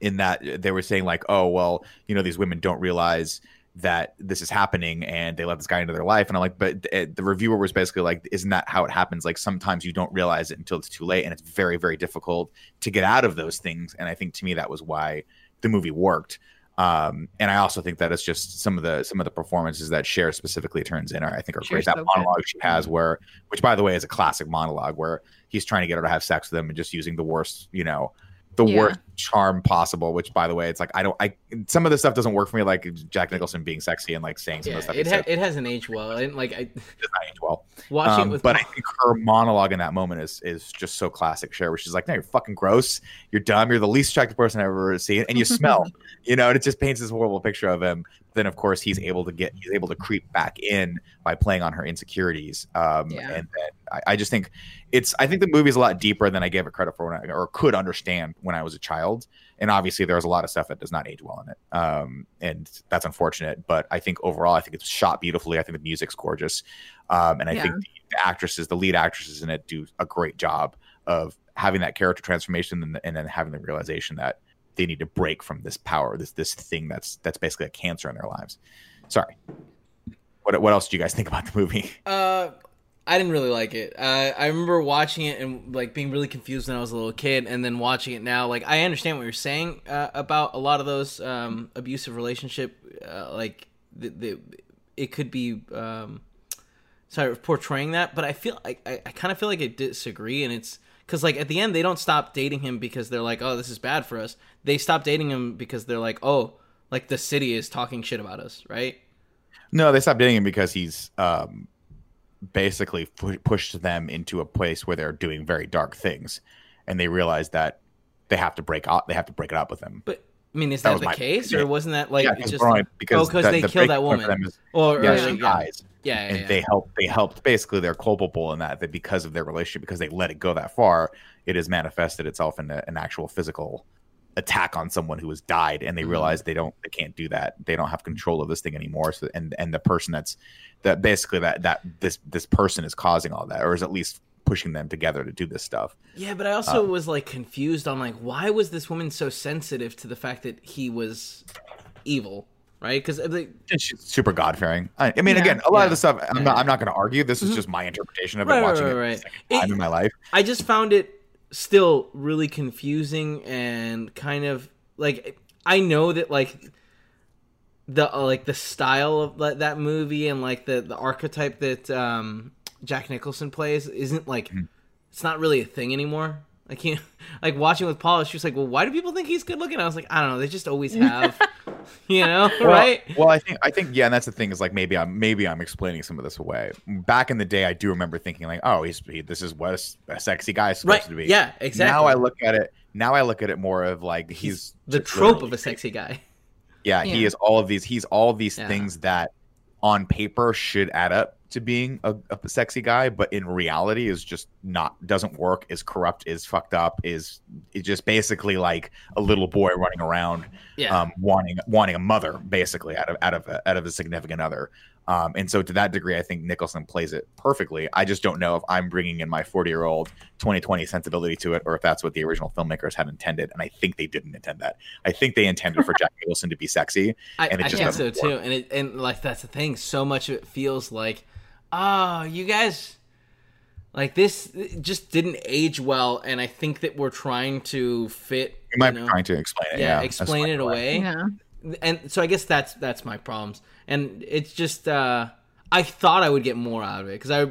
in that they were saying like oh well you know these women don't realize that this is happening and they let this guy into their life. And i'm like but the, the reviewer was basically like isn't that how it happens? Like sometimes you don't realize it until it's too late and it's very very difficult to get out of those things. And i think to me that was why the movie worked um, and I also think that it's just some of the some of the performances that Cher specifically turns in are I think are great. That so good. monologue she has, where which by the way is a classic monologue, where he's trying to get her to have sex with him and just using the worst, you know, the Yeah. worst charm possible. Which by the way, it's like I don't, I some of this stuff doesn't work for me, like Jack Nicholson being sexy and like saying some yeah, of the stuff it ha- it hasn't aged well. And like I It does not age well. watching Um, it with but I think her monologue in that moment is is just so classic Cher, where she's like, "No, you're fucking gross. You're dumb. You're the least attractive person I've ever seen, and you smell." *laughs* you know, and it just paints this horrible picture of him. Then, of course, he's able to get he's able to creep back in by playing on her insecurities. Um, Yeah. and then I, I just think it's I think the movie's a lot deeper than I gave it credit for when I, or could understand when I was a child. And obviously, there's a lot of stuff that does not age well in it, um, and that's unfortunate. But I think overall, I think it's shot beautifully. I think the music's gorgeous, um, and I think Yeah. the, the actresses, the lead actresses in it, do a great job of having that character transformation and, and then having the realization that they need to break from this power, this this thing that's that's basically a cancer in their lives. Sorry. What what else do you guys think about the movie? *laughs* Uh, I didn't really like it. Uh, I remember watching it and like being really confused when I was a little kid, and then watching it now. Like I understand what you're saying uh, about a lot of those um, abusive relationship. Uh, like the, the it could be um, sorry portraying that, but I feel I, I, I kind of feel like I disagree, and it's because like at the end they don't stop dating him because they're like, oh, this is bad for us. They stop dating him because they're like, oh, like the city is talking shit about us, right? No, they stop dating him because he's um, basically pu- pushed them into a place where they're doing very dark things, and they realize that they have to break out. They have to break it up with him. But I mean, is That that, the case, yeah. or wasn't that like yeah, it's just Brian- because oh, 'cause the- they the killed that breaking point for woman. is- or, or yeah, like, she yeah, dies. Yeah, yeah, and yeah. they helped they helped basically they're culpable in that that because of their relationship because they let it go that far it has manifested itself in a, an actual physical attack on someone who has died and they Mhm. realize they don't they can't do that they don't have control of this thing anymore so and and the person that's that basically that that this this person is causing all that or is at least pushing them together to do this stuff Yeah, but I also was like confused on like why was this woman so sensitive to the fact that he was evil, right? Because like, She's super god fearing I, I mean Yeah. again a lot Yeah. of the stuff i'm Yeah. not i'm not going to argue this is Mhm. just my interpretation of it Right, right, watching right, it right. the time It- in my life I just found it still really confusing and kind of like I know that like the uh, like the style of that, that movie and like the the archetype that um Jack Nicholson plays isn't like Mhm. it's not really a thing anymore. I can't *laughs* like watching with Paula. She was like, "Well, why do people think he's good looking?" I was like, "I don't know. They just always *laughs* have, *laughs* you know, Well- right?" Well, I think I think yeah, and that's the thing is like maybe I'm maybe I'm explaining some of this away. Back in the day, I do remember thinking like, oh, he's he, this is what a, sexy guy is supposed Right? to be. Yeah, exactly. Now I look at it. Now I look at it more of like he's, he's the trope of a sexy guy. Yeah, Yeah. he is all of these. He's all of these Yeah. things that on paper should add up to being a, a sexy guy, but in reality is just not doesn't work. Is corrupt. Is fucked up. Is is just basically like a little boy running around Yeah, um, wanting wanting a mother basically out of out of a, out of a significant other. Um, and so to that degree, I think Nicholson plays it perfectly. I just don't know if I'm bringing in my 40 year old 2020 sensibility to it, or if that's what the original filmmakers had intended. And I think they didn't intend that. I think they intended for Jack *laughs* Nicholson to be sexy. I, and it I just think so doesn't too. And it and like that's the thing. So much of it feels like, oh, you guys, like this just didn't age well. And I think that we're trying to fit. You might know, be trying to explain it. yeah, Yeah, explain it away. Yeah. And so I guess that's that's my problems. And it's just uh I thought I would get more out of it because I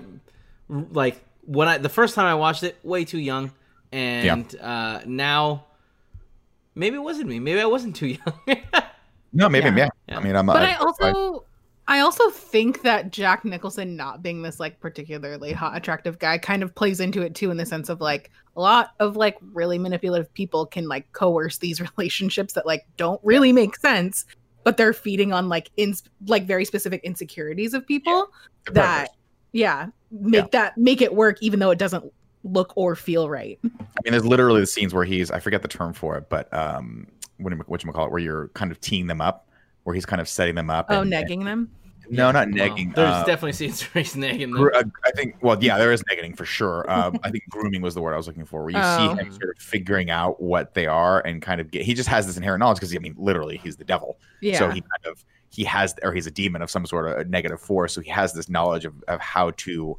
like when I the first time I watched it way too young, and uh now maybe it wasn't me. Maybe I wasn't too *laughs* young. No, maybe, Yeah. yeah. Yeah. I mean, I'm. But I, I also I also think that Jack Nicholson not being this like particularly hot attractive guy kind of plays into it too in the sense of like a lot of like really manipulative people can like coerce these *laughs* relationships that like don't really make sense but they're feeding on like in like very specific insecurities of people the that yeah. Make that make it work even though it doesn't look or feel right. I mean, there's literally the scenes where he's I forget the term for it, but um, what what you call it, where you're kind of teeing them up, where he's kind of setting them up. oh and- negging them No, not Well, negging. there's uh, definitely scenes where he's negging them. Gro- uh, I think. Well, yeah, there is negging for sure. *laughs* Um, I think grooming was the word I was looking for, where you Oh. see him sort of figuring out what they are and kind of get. He just has this inherent knowledge because I mean, literally, he's the devil. yeah So he kind of he has, or he's a demon of some sort of a negative force. So he has this knowledge of of how to,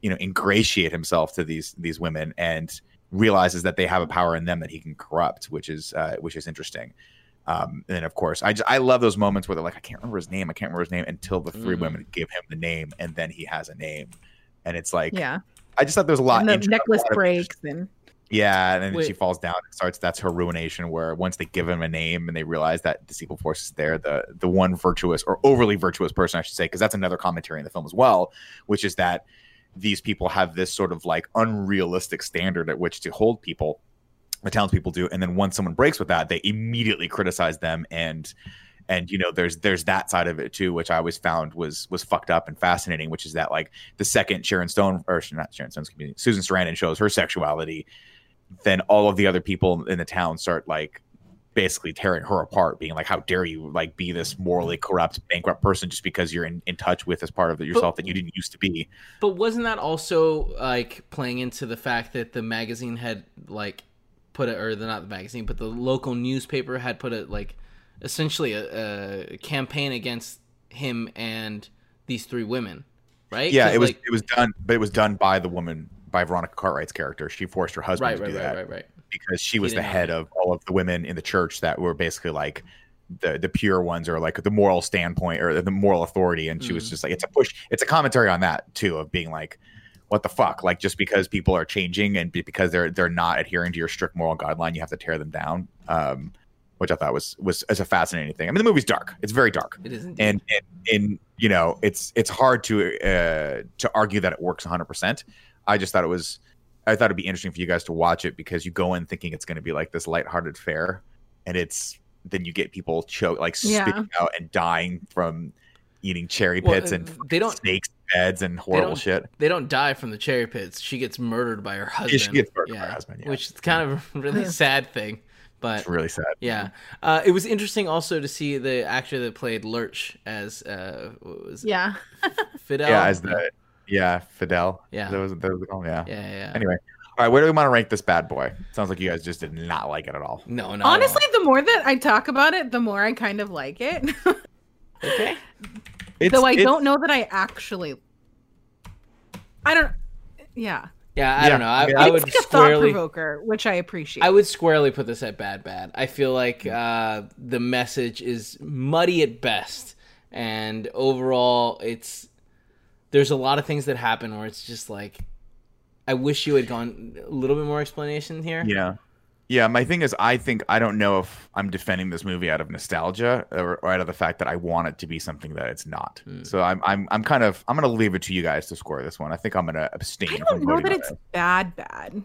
you know, ingratiate himself to these these women and realizes that they have a power in them that he can corrupt, which is uh, which is interesting. Um, and then of course, I just, I love those moments where they're like, I can't remember his name, I can't remember his name until the 3 Mhm. women give him the name, and then he has a name, and it's like, yeah I just thought there was a lot. and the inter- necklace lot of breaks and yeah, and then Wait. she falls down and starts. That's her ruination. Where once they give him a name and they realize that this evil force is there, the the one virtuous or overly virtuous person, I should say, because that's another commentary in the film as well, which is that these people have this sort of like unrealistic standard at which to hold people. The townspeople do, and then once someone breaks with that, they immediately criticize them and and you know there's there's that side of it too which i always found was was fucked up and fascinating which is that like the second sharon stone or not sharon stone's me, susan sarandon shows her sexuality then all of the other people in the town start like basically tearing her apart being like how dare you like be this morally corrupt bankrupt person just because you're in, in touch with this part of yourself that you didn't used to be? But wasn't that also like playing into the fact that the magazine had like put it, or the not the magazine, but the local newspaper had put it like essentially a, a campaign against him and these three women, right? Yeah, it was like- it was done but it was done by the woman by veronica cartwright's character she forced her husband right, to right, do right, that right, right. because she was the head of all of the women in the church that were basically like the the pure ones or like the moral standpoint or the moral authority and she was Mm. just like it's a push it's a commentary on that too of being like what the fuck? Like just because people are changing and because they're they're not adhering to your strict moral guideline you have to tear them down um which i thought was was is a fascinating thing. I mean the movie's dark. It's very dark. It isn't. and and, and you know it's it's hard to uh to argue that it works 100% i just thought it was i thought it'd be interesting for you guys to watch it because you go in thinking it's going to be like this lighthearted fair, and it's then you get people choke like Yeah. spitting out and dying from eating cherry pits uh, and they don't- snakes. in beds and horrible don't- shit they don't die from the cherry pits. She gets murdered by her husband. Yeah, she gets murdered by her husband, yeah. which is kind of a really sad thing But It's really sad. yeah, uh, it was interesting also to see the actor that played Lurch as uh, what was it? Yeah. *laughs* Fidel. Yeah, as the yeah Fidel. Yeah. that was that was the call. Yeah. yeah, yeah, yeah. Anyway, all right, where do we want to rank this bad boy? Sounds like you guys just did not like it at all. No, no. Honestly, the more that I talk about it, the more I kind of like it. *laughs* okay. It's, Though I it's- don't know that I actually. I don't. Yeah. Yeah, I Yeah, don't know. I, I I it's would like a thought squarely. provoker, which I appreciate. I would squarely put this at bad, bad. I feel like uh, the message is muddy at best, and overall, it's there's a lot of things that happen where it's just like, I wish you had gone a little bit more explanation here. Yeah. Yeah, my thing is, I think I don't know if I'm defending this movie out of nostalgia or, or out of the fact that I want it to be something that it's not. Hmm. So I'm, I'm, I'm kind of, I'm gonna leave it to you guys to score this one. I think I'm gonna abstain. I don't know that it's it. bad, bad.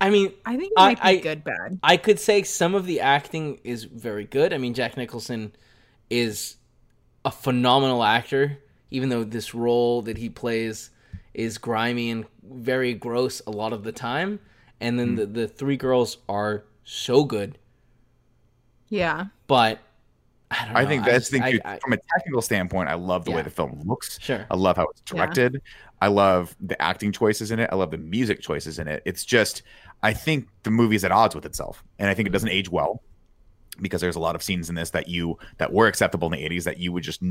I mean, I think it I- might be I- good, bad. I could say some of the acting is very good. I mean, Jack Nicholson is a phenomenal actor, even though this role that he plays is grimy and very gross a lot of the time. And then hmm. the, the three girls are so good, Yeah. but I don't know. I think that's just- the thing. I- I- From a technical standpoint, I love the way the film looks. Sure. I love how it's Yeah. directed. I love the acting choices in it. I love the music choices in it. It's just, I think the movie's at odds with itself, and I think it doesn't age well because there's a lot of scenes in this that you that were acceptable in the 80s that you would just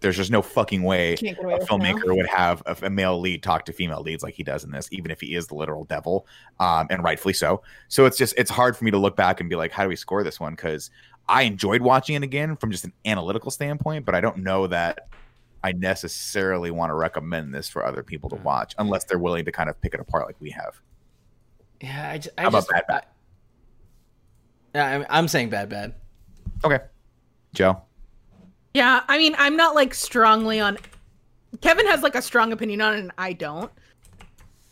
there's just no fucking way Can't get away a with now. filmmaker would have a, a male lead talk to female leads like he does in this, even if he is the literal devil, um, and rightfully so. So it's just it's hard for me to look back and be like, how do we score this one? Because I enjoyed watching it again from just an analytical standpoint, but I don't know that I necessarily want to recommend this for other people to Mm. watch unless they're willing to kind of pick it apart like we have. yeah, I, ju- I How about just. Bad Bad? I- yeah, I'm, I'm saying bad, bad. Okay, Joe. Yeah. I mean, I'm not like strongly on. Kevin has like a strong opinion on it, and I don't.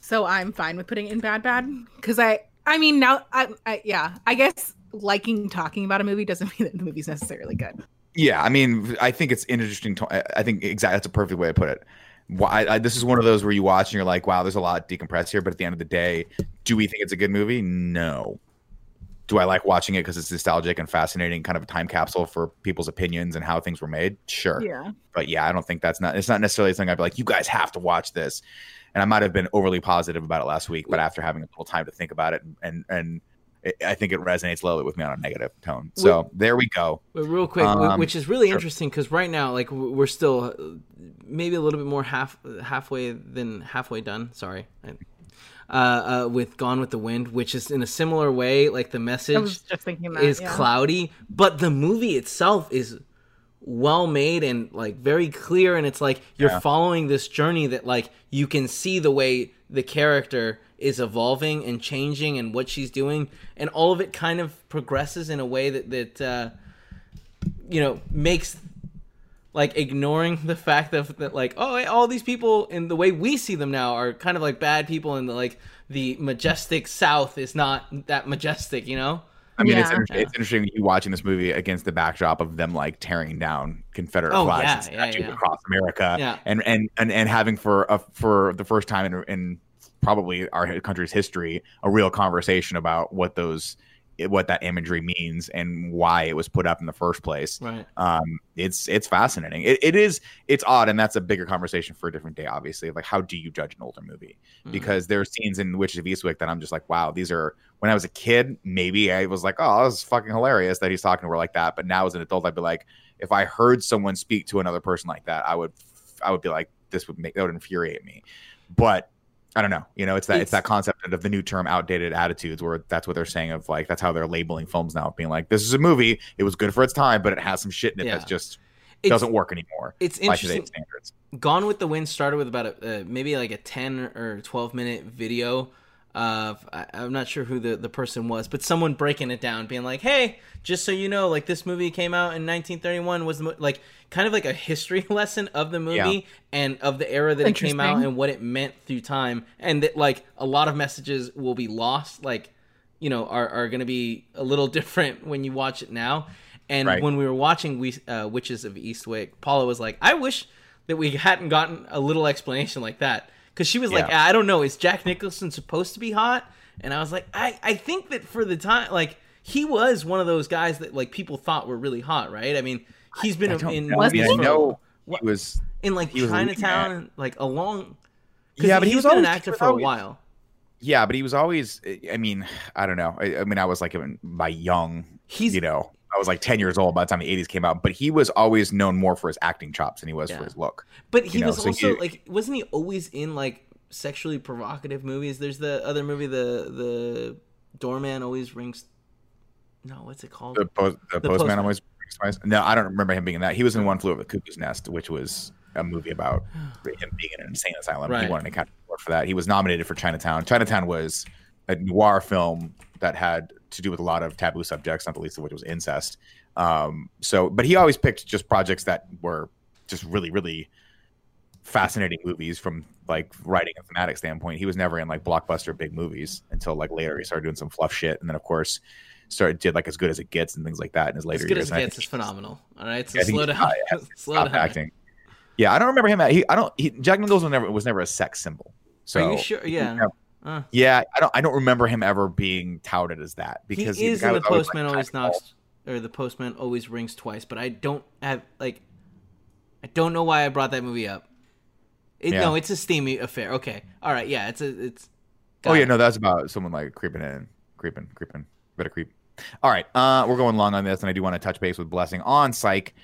So I'm fine with putting it in bad, bad. Because I, I mean, now, I, I, yeah, I guess liking talking about a movie doesn't *laughs* mean that the movie's necessarily good. Yeah, I mean, I think it's interesting. To, I- I think exactly that's a perfect way to put it. Why I, I, this is one of those where you watch and you're like, wow, there's a lot decompressed here. But at the end of the day, do we think it's a good movie? No. Do I like watching it because it's nostalgic and fascinating, kind of a time capsule for people's opinions and how things were made? Sure. Yeah. But yeah, I don't think that's not. It's not necessarily something I'd be like, you guys have to watch this. And I might have been overly positive about it last week, but after having a little time to think about it, and and it, I think it resonates low with me on a negative tone. So there we go. Real quick, Um, which is really sure. interesting because right now, like we're still uh, maybe a little bit more half halfway than halfway done. Sorry, uh, uh, with Gone with the Wind, which is in a similar way. Like the message was just thinking that. is yeah. cloudy, but the movie itself is well made and like very clear and it's like you're Yeah. following this journey that like you can see the way the character is evolving and changing and what she's doing and all of it kind of progresses in a way that that uh you know makes like ignoring the fact of that like oh all these people in the way we see them now are kind of like bad people and the, like the majestic south is not that majestic you know I mean, it's, Yeah. it's interesting you watching this movie against the backdrop of them like tearing down Confederate Oh, flags yeah, and yeah, yeah. across America, Yeah. and, and and and having for a, for the first time in, in probably our country's history a real conversation about what those what that imagery means and why it was put up in the first place. right Um, it's it's fascinating. It, it is it's odd, and that's a bigger conversation for a different day. Obviously, like how do you judge an older movie? Mhm. because there are scenes in Witches of Eastwick that I'm just like, wow, these are. When I was a kid, maybe I was like, oh, this is fucking hilarious that he's talking to her like that. But now as an adult, I'd be like, if I heard someone speak to another person like that, I would, I would be like, this would make that would infuriate me. But I don't know, you know, it's that it's, It's- that concept of the new term outdated attitudes, where that's what they're saying of like that's how they're labeling films now, being like, this is a movie, it was good for its time, but it has some shit in it Yeah. that's just doesn't work anymore it's interesting standards. Gone with the Wind started with about a uh, maybe like a ten or twelve minute video of I, I'm not sure who the the person was, but someone breaking it down, being like, "Hey, just so you know, like this movie came out in 1931 was the like kind of like a history *laughs* lesson of the movie Yeah. and of the era that it came out and what it meant through time, and that like a lot of messages will be lost, like you know, are are going to be a little *laughs* different when you watch it now." And Right. when we were watching we uh, Witches of Eastwick, Paula was like, "I wish that we hadn't gotten a little explanation like that." Because she was like, "I don't know, is Jack Nicholson supposed to be hot?" And I was like, "I I think that for the time, like he was one of those guys that like people thought were really hot, right? I mean, he's been I in know. I mean, I for- know what- he was. in like he was leading Chinatown, like a long. 'cause Yeah, but he he's was been an actor he was for a while. Yeah, but he was always. I mean, I don't know. I, I mean, I was like in my young. He's you know, I was like ten years old by the time the '80s came out. But he was always known more for his acting chops than he was Yeah. for his look. But he know, was so also he- like, wasn't he always in like sexually provocative movies? There's the other movie, the the doorman always rings. No, what's it called? The, post, the, The postman Postman. always. No, I don't remember him being in that. He was in One Flew Over the Cuckoo's Nest, which was a movie about *gasps* him being in an insane asylum. He Right. won an Academy Award for that. He was nominated for Chinatown. Chinatown was a noir film that had to do with a lot of taboo subjects, not the least of which was incest. Um, so, but he always picked just projects that were just really, really fascinating movies from like writing and thematic standpoint. He was never in like blockbuster big movies until like later he started doing some fluff shit, and then of course started did like as good as it gets and things like that in his later years. as good years. as it gets is phenomenal. All right, so Yeah, slow down. Has *laughs* slow down. acting. Yeah, I don't remember him. He, I don't. He, Jack Nicholson was never was never a sex symbol. So Are you sure? Yeah. Yeah. Uh, yeah, I don't. I don't remember him ever being touted as that because he is in the was always, postman like, always knocks, or the postman always rings twice. But I don't have like, I don't know why I brought that movie up. It, Yeah. No, it's a steamy affair. Okay, all right, yeah, it's a it's. Oh yeah, it. no, that's about someone like creeping in, creeping, creeping, better creep. All right, uh, we're going long on this, and I do want to touch base with Blessing on Psych.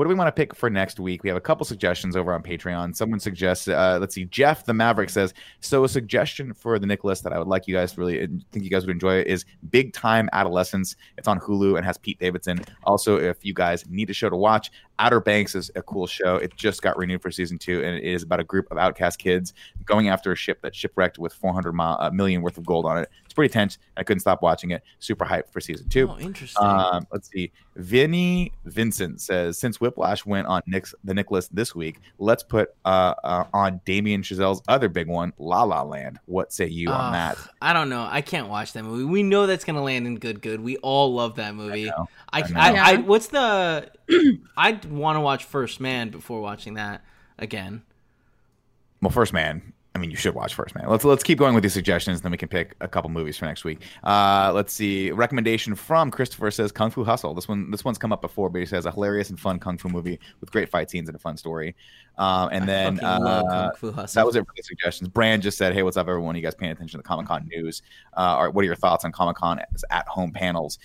What do we want to pick for next week? We have a couple suggestions over on Patreon. Someone suggests, uh, let's see, Jeff the Maverick says, so a suggestion for the Nick List that I would like you guys to really think you guys would enjoy is Big Time Adolescence. It's on Hulu and has Pete Davidson. Also, if you guys need a show to watch, Outer Banks is a cool show. It just got renewed for season two, and it is about a group of outcast kids going after a ship that shipwrecked with 400 mile, uh, million worth of gold on it. It's pretty tense. I couldn't stop watching it. Super hyped for season two. Oh, interesting. Um, let's see. Vinny Vincent says, since Whiplash went on Nick's the Nick List this week, let's put uh, uh on Damien Chazelle's other big one, La La Land. What say you on that? I don't know. I can't watch that movie. We know that's gonna land in good. Good. We all love that movie. know. I, I know. I, I, what's the? *clears throat* I'd want to watch First Man before watching that again. Well, First Man. I mean, you should watch First Man. Let's let's keep going with these suggestions, then we can pick a couple movies for next week. Uh, let's see. Recommendation from Christopher says Kung Fu Hustle. This one this one's come up before, but he says a hilarious and fun kung fu movie with great fight scenes and a fun story. Um, and I then uh, Kung Fu Hustle. that was it for the suggestions. Brand just said, "Hey, what's up, everyone? You guys paying attention to the Comic Con news? Uh, or what are your thoughts on Comic Con at home panels?"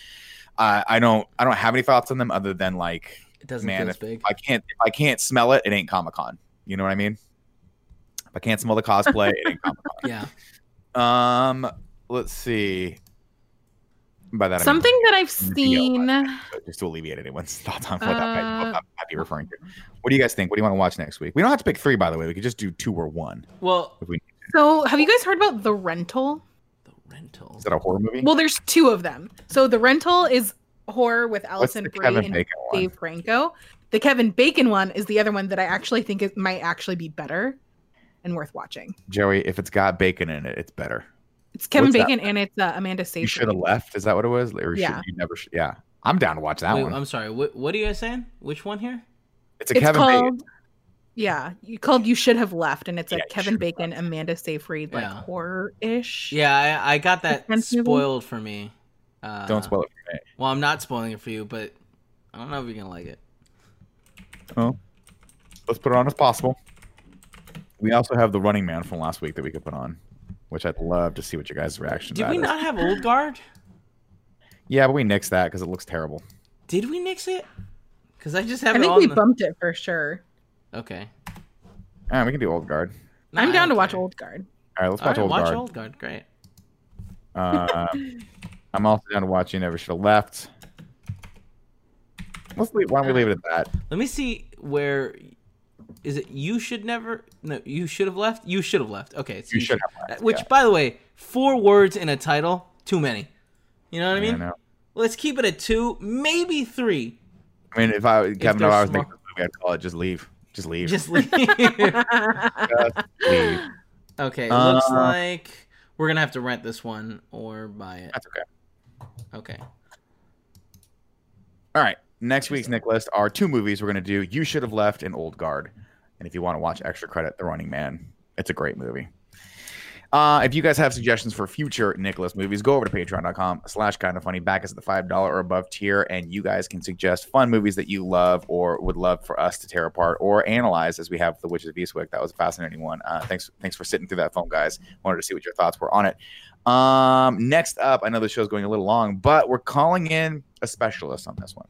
Uh, I don't, I don't have any thoughts on them other than like, It doesn't man, feel if as big. I can't, if I can't smell it, it ain't Comic Con. You know what I mean? If I can't smell the cosplay, it ain't Comic Con. *laughs* yeah. Um, let's see. By that, I mean, Something that I've video, seen. just to alleviate anyone's *laughs* thoughts on what that might, what Uh, that might be referring to. What do you guys think? What do you want to watch next week? We don't have to pick three, by the way. We could just do two or one. Well, If we So, have you guys heard about The Rental? the rental. is that a horror movie? Well, there's two of them. So, The Rental is horror with Alison the Brie Kevin and Bacon one? Dave Franco. The Kevin Bacon one is the other one that I actually think it might actually be better and worth watching. Joey, if it's got bacon in it, it's better. It's Kevin What's that Bacon and it's uh, Amanda Seyfried. You should have left. Is that what it was? Or Yeah. should you never? Sh- yeah, I'm down to watch that Wait, one. I'm sorry. What, what are you guys saying? Which one here? it's a It's Kevin called Bacon. yeah, you called you should have left, and it's a Yeah, You Kevin Should Have Bacon, Amanda Seyfried like Yeah. horror ish. Yeah, I, I got that Suspense movie? spoiled for me. Uh, Don't spoil it for me. Well, I'm not spoiling it for you, but I don't know if you're gonna like it. Well, let's put it on as possible. We also have the Running Man from last week that we could put on, which I'd love to see what your guys' reaction. to Did that we is. not have Old Guard? Yeah, but we nixed that because it looks terrible. Did we nix it? Because I just have I it think we the- bumped it for sure. Okay. All right, we can do Old Guard. No, I'm down don't to watch. Old Guard. All right, let's watch right, Old watch Guard. Old Guard. Great. Uh, *laughs* I'm also down to watch You Never Should Have Left. Let's leave. Why don't we leave it at that? Let me see where. Is it you should never? No, you should have left. You should have left. Okay, it's You should have left, Which, yeah. by the way, four words in a title, too many. You know what I mean? know. Let's keep it at two, maybe three. I mean, if I Kevin, if they're I was making this movie, I'd call it "Just Leave." Just leave. Just *laughs* leave. Just leave. *laughs* okay, Uh, looks like we're gonna have to rent this one or buy it. That's okay. Okay. All right. Next week's Nick list are two movies we're going to do. You Should Have Left and Old Guard. And if you want to watch Extra Credit, The Running Man, it's a great movie. Uh, if you guys have suggestions for future Nick List movies, go over to patreon.com slash kind of funny. Back us at the $5 or above tier, and you guys can suggest fun movies that you love or would love for us to tear apart or analyze as we have The Witches of Eastwick. That was a fascinating one. Uh, thanks thanks for sitting through that phone, guys. Wanted to see what your thoughts were on it. Um, next up, I know the show's going a little long, but we're calling in a specialist on this one.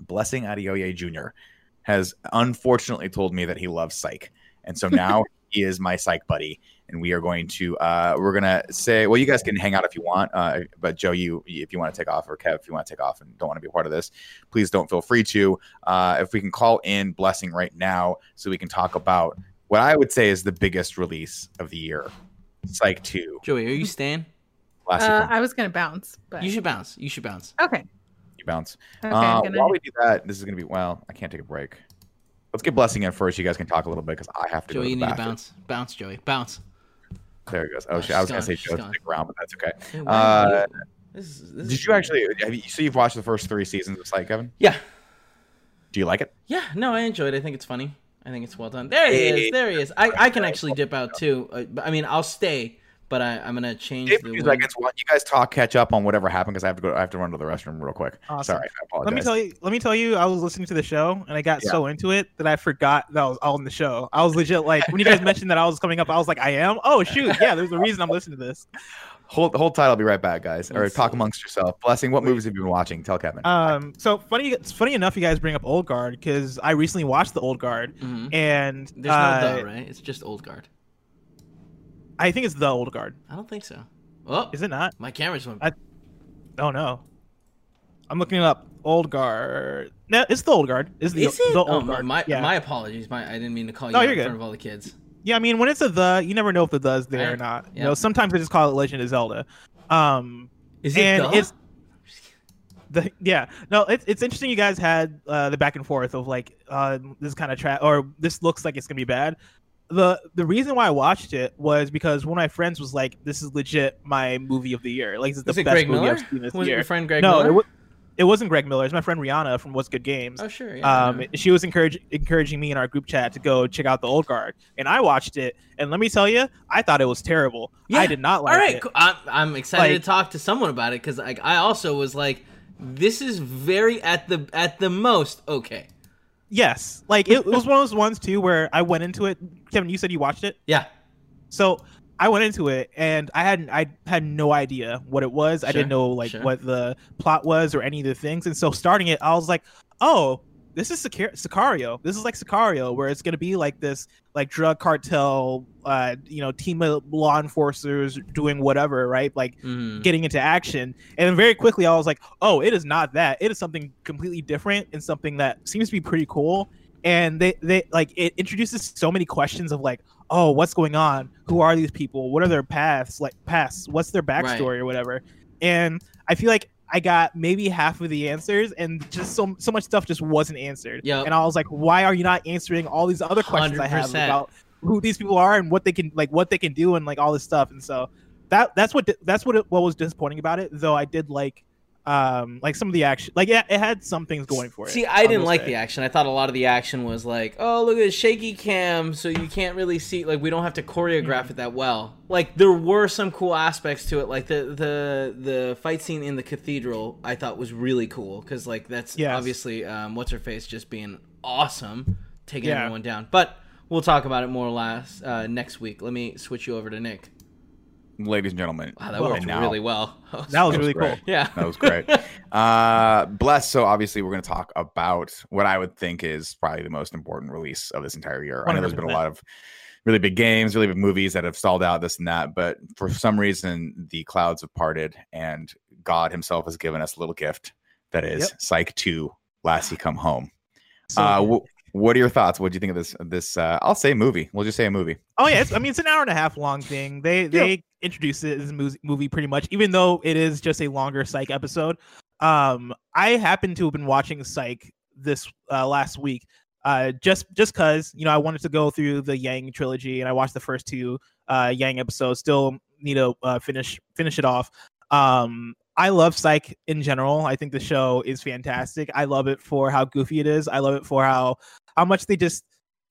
Blessing Adeoye Jr. has unfortunately told me that he loves psych. And so now *laughs* he is my psych buddy and we are going to uh, we're gonna say well you guys can hang out if you want uh, but joe you if you want to take off or kev if you want to take off and don't want to be a part of this please don't feel free to uh, if we can call in blessing right now so we can talk about what i would say is the biggest release of the year psych 2 Joey, are you staying? last Uh, I was gonna bounce, but You should bounce. You should bounce. okay. you bounce Okay, uh, gonna- while we do that this is gonna be well i can't take a break let's get blessing in first you guys can talk a little bit because i have to Joey, go to you the need to bounce. Bounce, Joey. Bounce. there it goes oh, Oh, shit. i was she's gonna say she's joe stick around but that's okay Hey, Uh, this is, this Did is you actually? Have you, so you've watched the first three seasons of Psych, Kevin? Yeah. Do you like it? Yeah, no, I enjoyed it. I think it's funny. I think it's well done. There he is. There he is. I, I can actually dip out too. Uh, I mean, I'll stay, but I, I'm gonna change Give the. me two way- you guys talk, catch up on whatever happened because I have to go. I have to run to the restroom real quick. Awesome. Sorry, I apologize. Let me tell you. Let me tell you. I was listening to the show and I got Yeah. so into it that I forgot that I was all in the show. I was legit like when you guys mentioned that I was coming up, I was like, I am. Oh shoot, yeah. There's a reason I'm listening to this. Hold hold tight. I'll be right back, guys. Or Let's talk see. amongst yourself. Blessing. What movies have you been watching? Tell Kevin. Um. So funny. It's funny enough you guys bring up Old Guard because I recently watched the Old Guard Mhm. and There's uh, no the, right? It's just old guard. I think it's the Old Guard. I don't think so. Oh, Is it not? my camera's just went. I- Oh no. I'm looking it up. Old Guard. No, it's the Old Guard. Is the is it? the oh, Old my, Guard? my, yeah. my apologies. My I didn't mean to call you No, out in front of all the kids. Yeah, I mean, when it's a the, you never know if the the is there or not. You know, sometimes they just call it Legend of Zelda. Um, Is it and the? it's the yeah, no, it's it's interesting. You guys had uh, the back and forth of like, uh, this kind of trap or this looks like it's gonna be bad. The the reason why I watched it was because one of my friends was like, "This is legit my movie of the year. Like, this is the best Greg movie Miller? I've seen this Was it year." your friend Greg no, Miller? It, wasn't Greg Miller. It's my friend Rihanna from What's Good Games oh sure. Yeah, um, she was encourage, encouraging me in our group chat to go check out the old guard and i watched it and let me tell you i thought it was terrible Yeah. i did not like All right, it cool. I'm, I'm excited Like- to talk to someone about it because like I also was like, this is very at the at the most okay. yes like it, it was one of those ones too where i went into it kevin you said you watched it *laughs* Yeah. so i went into it and i hadn't i had no idea what it was i didn't know like sure. what the plot was or any of the things and so starting it i was like oh this is Sicar- Sicario. This is like Sicario, where it's gonna be like this, like drug cartel, uh, you know, team of law enforcers doing whatever, right? Like Mhm. getting into action. And very quickly, I was like, oh, it is not that. It is something completely different and something that seems to be pretty cool. And they, they like it introduces so many questions of like, oh, what's going on? Who are these people? What are their paths? Like paths? What's their backstory or whatever? And I feel like I got maybe half of the answers, and just so so much stuff just wasn't answered. Yep. And I was like, why are you not answering all these other questions I have about who these people are and what they can like what they can do and like all this stuff? And so that that's what that's what it, what was disappointing about it. Though I did like um like some of the action like yeah it had some things going for it. See, I didn't like say. the action. I thought a lot of the action was like, oh, look at the shaky cam, so you can't really see. Like, we don't have to choreograph it that well. Like, there were some cool aspects to it. Like the the the fight scene in the cathedral, I thought was really cool because like that's Yes. obviously um, what's her face just being awesome, taking Yeah. everyone down. But we'll talk about it more or less uh, next week. Let me switch you over to Nick. Ladies and gentlemen, Wow, that Well, worked now- really well. *laughs* That was That was really great. cool. yeah, that was great. *laughs* uh, bless. So obviously, we're going to talk about what I would think is probably the most important release of this entire year. I know there's been a lot of really big games, really big movies that have stalled out, this and that, but for some reason, the clouds have parted, and God Himself has given us a little gift that is Yep. Psych Two: Lassie Come Home. So uh, good. wh- what are your thoughts? What do you think of this? This uh, I'll say movie. We'll just say a movie. Oh yeah, it's, I mean it's an hour and a half long thing. They they a mus- movie pretty much, even though it is just a longer Psych episode. Um, I happen to have been watching Psych this uh, last week, uh, just just cause you know I wanted to go through the Yang trilogy, and I watched the first two uh, Yang episodes. Still need to uh, finish finish it off. Um, I love Psych in general. I think the show is fantastic. I love it for how goofy it is. I love it for how how much they just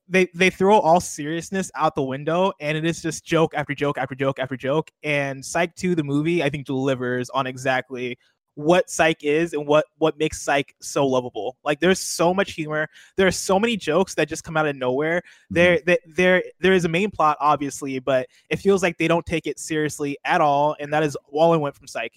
they they throw all seriousness out the window and it is just joke after joke after joke after joke. And psych 2 the movie i think delivers on exactly what psych is and what what makes psych so lovable. Like there's so much humor. There are so many jokes that just come out of nowhere. Mm-hmm. there there there there is a main plot obviously but it feels like they don't take it seriously at all and that is all i went from psych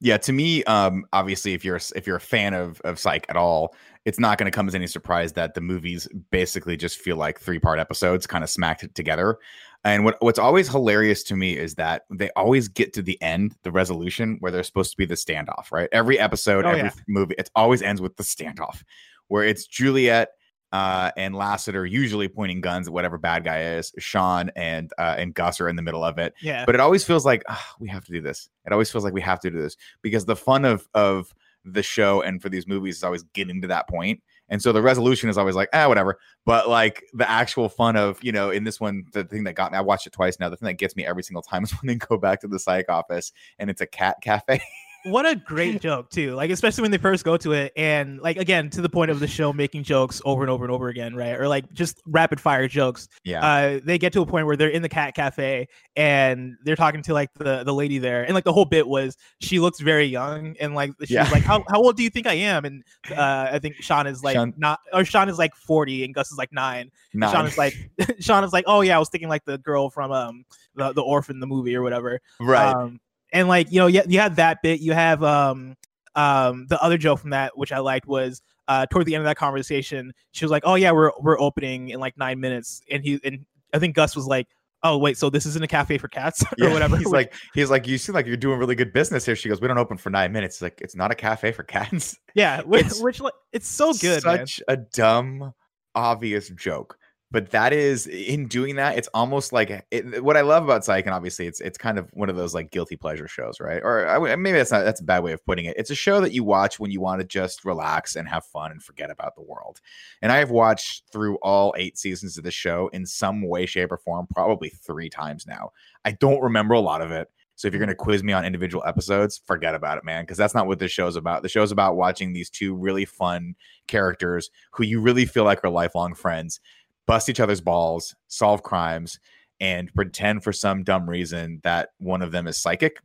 Yeah, to me, um, obviously, if you're if you're a fan of of Psych at all, it's not going to come as any surprise that the movies basically just feel like three part episodes, kind of smacked together. And what what's always hilarious to me is that they always get to the end, the resolution, where they're supposed to be the standoff. Right, every episode, Oh, every yeah. movie, it always ends with the standoff, where it's Juliet uh, and Lassiter usually pointing guns at whatever bad guy is. Shawn and uh, and Gus are in the middle of it yeah but it always feels like "Ah, we have to do this. It always feels like we have to do this because the fun of of the show and for these movies is always getting to that point. And so the resolution is always like, ah, whatever. But like the actual fun of, you know, in this one, the thing that got me, I watched it twice now. The thing that gets me every single time *laughs* is when they go back to the psych office and it's a cat cafe. *laughs* what a great *laughs* joke too like especially when they first go to it and like again to the point of the show making jokes over and over and over again right or like just rapid fire jokes yeah. uh they get to a point where they're in the cat cafe and they're talking to like the the lady there and like the whole bit was she looks very young and like she's Yeah. like how, how old do you think i am and uh i think shawn is like Shawn- not or shawn is like 40 and gus is like nine Nine. shawn is like *laughs* shawn is like oh yeah i was thinking like the girl from um the, the orphan the movie or whatever right. um, and like you know, you, you have that bit. You have um um the other joke from that, which I liked was uh toward the end of that conversation, she was like, "Oh yeah, we're we're opening in like nine minutes," and he and I think Gus was like, "Oh wait, so this isn't a cafe for cats *laughs* or Yeah, whatever." He's like, he's like, you seem like you're doing really good business here. She goes, we don't open for nine minutes. It's like, it's not a cafe for cats. yeah, which, *laughs* it's *laughs* which like it's so good, man. Such a dumb, obvious joke. But that is in doing that, it's almost like eh, it, what I love about Psych, and obviously it's it's kind of one of those like guilty pleasure shows, right? Or I maybe that's not that's a bad way of putting it. It's a show that you watch when you want to just relax and have fun and forget about the world. And I have watched through all eight seasons of the show in some way, shape, or form, probably three times now. I don't remember a lot of it. So if you're going to quiz me on individual episodes, forget about it, man, because that's not what this show's about. The show's about watching these two really fun characters who you really feel like are lifelong friends bust each other's balls, solve crimes, and pretend for some dumb reason that one of them is psychic.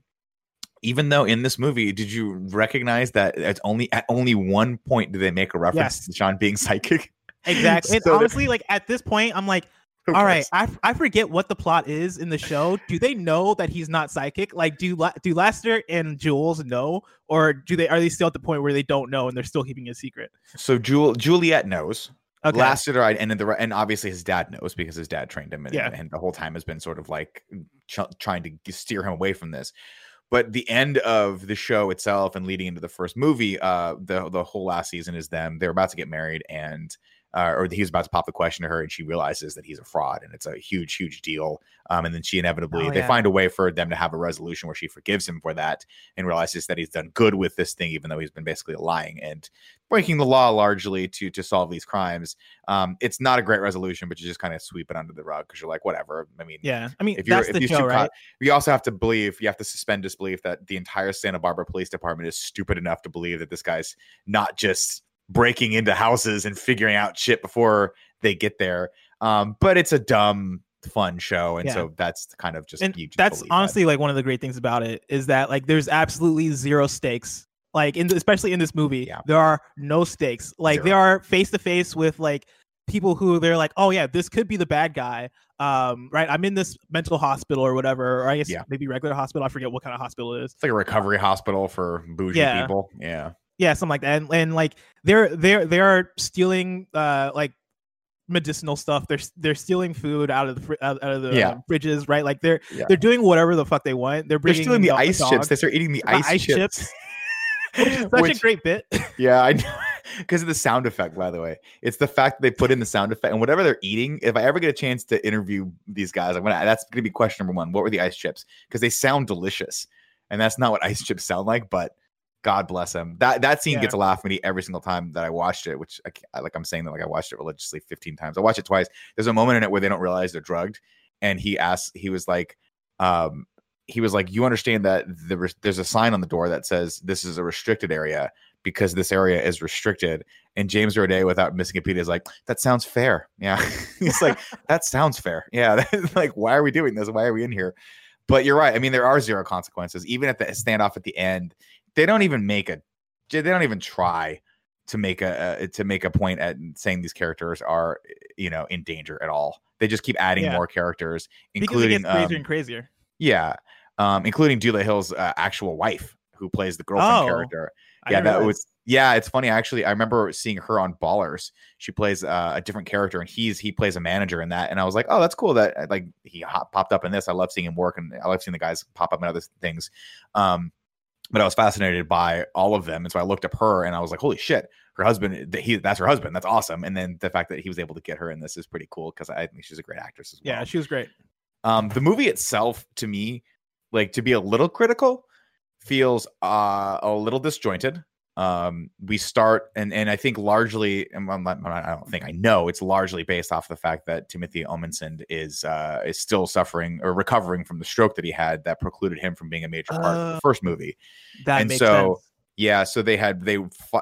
Even though in this movie, did you recognize that it's only at only one point do they make a reference Yes. to Shawn being *laughs* psychic? Exactly. So honestly, like at this point, I'm like, *laughs* all right? I, I forget what the plot is in the show. Do they know that he's not psychic? Like, do do Lassiter and Jules know, or do they are they still at the point where they don't know and they're still keeping it secret? So Jul- Juliet knows. Okay. Lassiter, I- and then the and obviously his dad knows because his dad trained him, and, Yeah. and the whole time has been sort of like ch- trying to steer him away from this. But the end of the show itself and leading into the first movie, uh, the the whole last season is them. They're about to get married, and uh, or he's about to pop the question to her, and she realizes that he's a fraud, and it's a huge, huge deal. Um, and then she inevitably Oh, they find a way for them to have a resolution where she forgives him for that and realizes that he's done good with this thing, even though he's been basically lying and breaking the law largely to to solve these crimes. Um, it's not a great resolution, but you just kind of sweep it under the rug because you're like, whatever. I mean, Yeah, I mean if you're that's if the you show, shoot right? you also have to believe you have to suspend disbelief that the entire Santa Barbara Police Department is stupid enough to believe that this guy's not just breaking into houses and figuring out shit before they get there. Um, but it's a dumb, fun show, and Yeah. so that's kind of just just that's believe that. honestly like one of the great things about it is that like there's absolutely zero stakes like in especially in this movie Yeah. there are no stakes like Zero. they are face to face with like people who they're like oh yeah this could be the bad guy um right i'm in this mental hospital or whatever or i guess Yeah. maybe regular hospital i forget what kind of hospital it is It's like a recovery hospital for bougie Yeah. people. Yeah. yeah something like that and, and like they're they're they're stealing uh like medicinal stuff they're they're stealing food out of the out, of the Yeah. fridges right like they're Yeah. they're doing whatever the fuck they want they're They're stealing the dog- ice chips. They start eating the The ice, ice chips. chips. *laughs* Which is such a great bit. Yeah, I know. *laughs* Because of the sound effect, by the way. It's the fact that they put in the sound effect and whatever they're eating. If I ever get a chance to interview these guys, I'm gonna that's gonna be question number one. What were the ice chips? Because they sound delicious. And that's not what *laughs* ice chips sound like, but God bless them. That that scene Yeah. gets a laugh at me every single time that I watched it, which I- like I'm saying that like I watched it religiously 15 times. I watched it twice. There's a moment in it where they don't realize they're drugged, and he asks, he was like, um, he was like, you understand that the res- there's a sign on the door that says this is a restricted area, because this area is restricted. And James Roday, without missing a beat, is like, that sounds fair. Yeah. *laughs* He's like, that sounds fair. Yeah. *laughs* like, why are we doing this? Why are we in here? But you're right. I mean, there are zero consequences. Even at the standoff at the end, they don't even make a, they don't even try to make a, to make a point at saying these characters are, you know, in danger at all. They just keep adding Yeah. more characters, Because it including, gets crazier um, and crazier. Yeah, um, including Dulé Hill's uh, actual wife, who plays the girlfriend Oh, character I yeah, that realize. was yeah. It's funny actually. I remember seeing her on Ballers. She plays uh, a different character, and he's he plays a manager in that. And I was like, oh, that's cool. That uh, like he hop, popped up in this. I love seeing him work, and I love seeing the guys pop up in other things. Um, but I was fascinated by all of them, and so I looked up her, and I was like, holy shit, her husband. He that's her husband. That's awesome. And then the fact that he was able to get her in this is pretty cool because I think she's a great actress as well. yeah, she was great. Um, the movie itself, to me, like to be a little critical, feels uh, a little disjointed. Um, we start, and and I think largely, and I'm not- I don't think I know it's largely based off the fact that Timothy Omundson is uh, is still suffering or recovering from the stroke that he had that precluded him from being a major part of Uh, the first movie. That And makes so- sense. Yeah, so they had they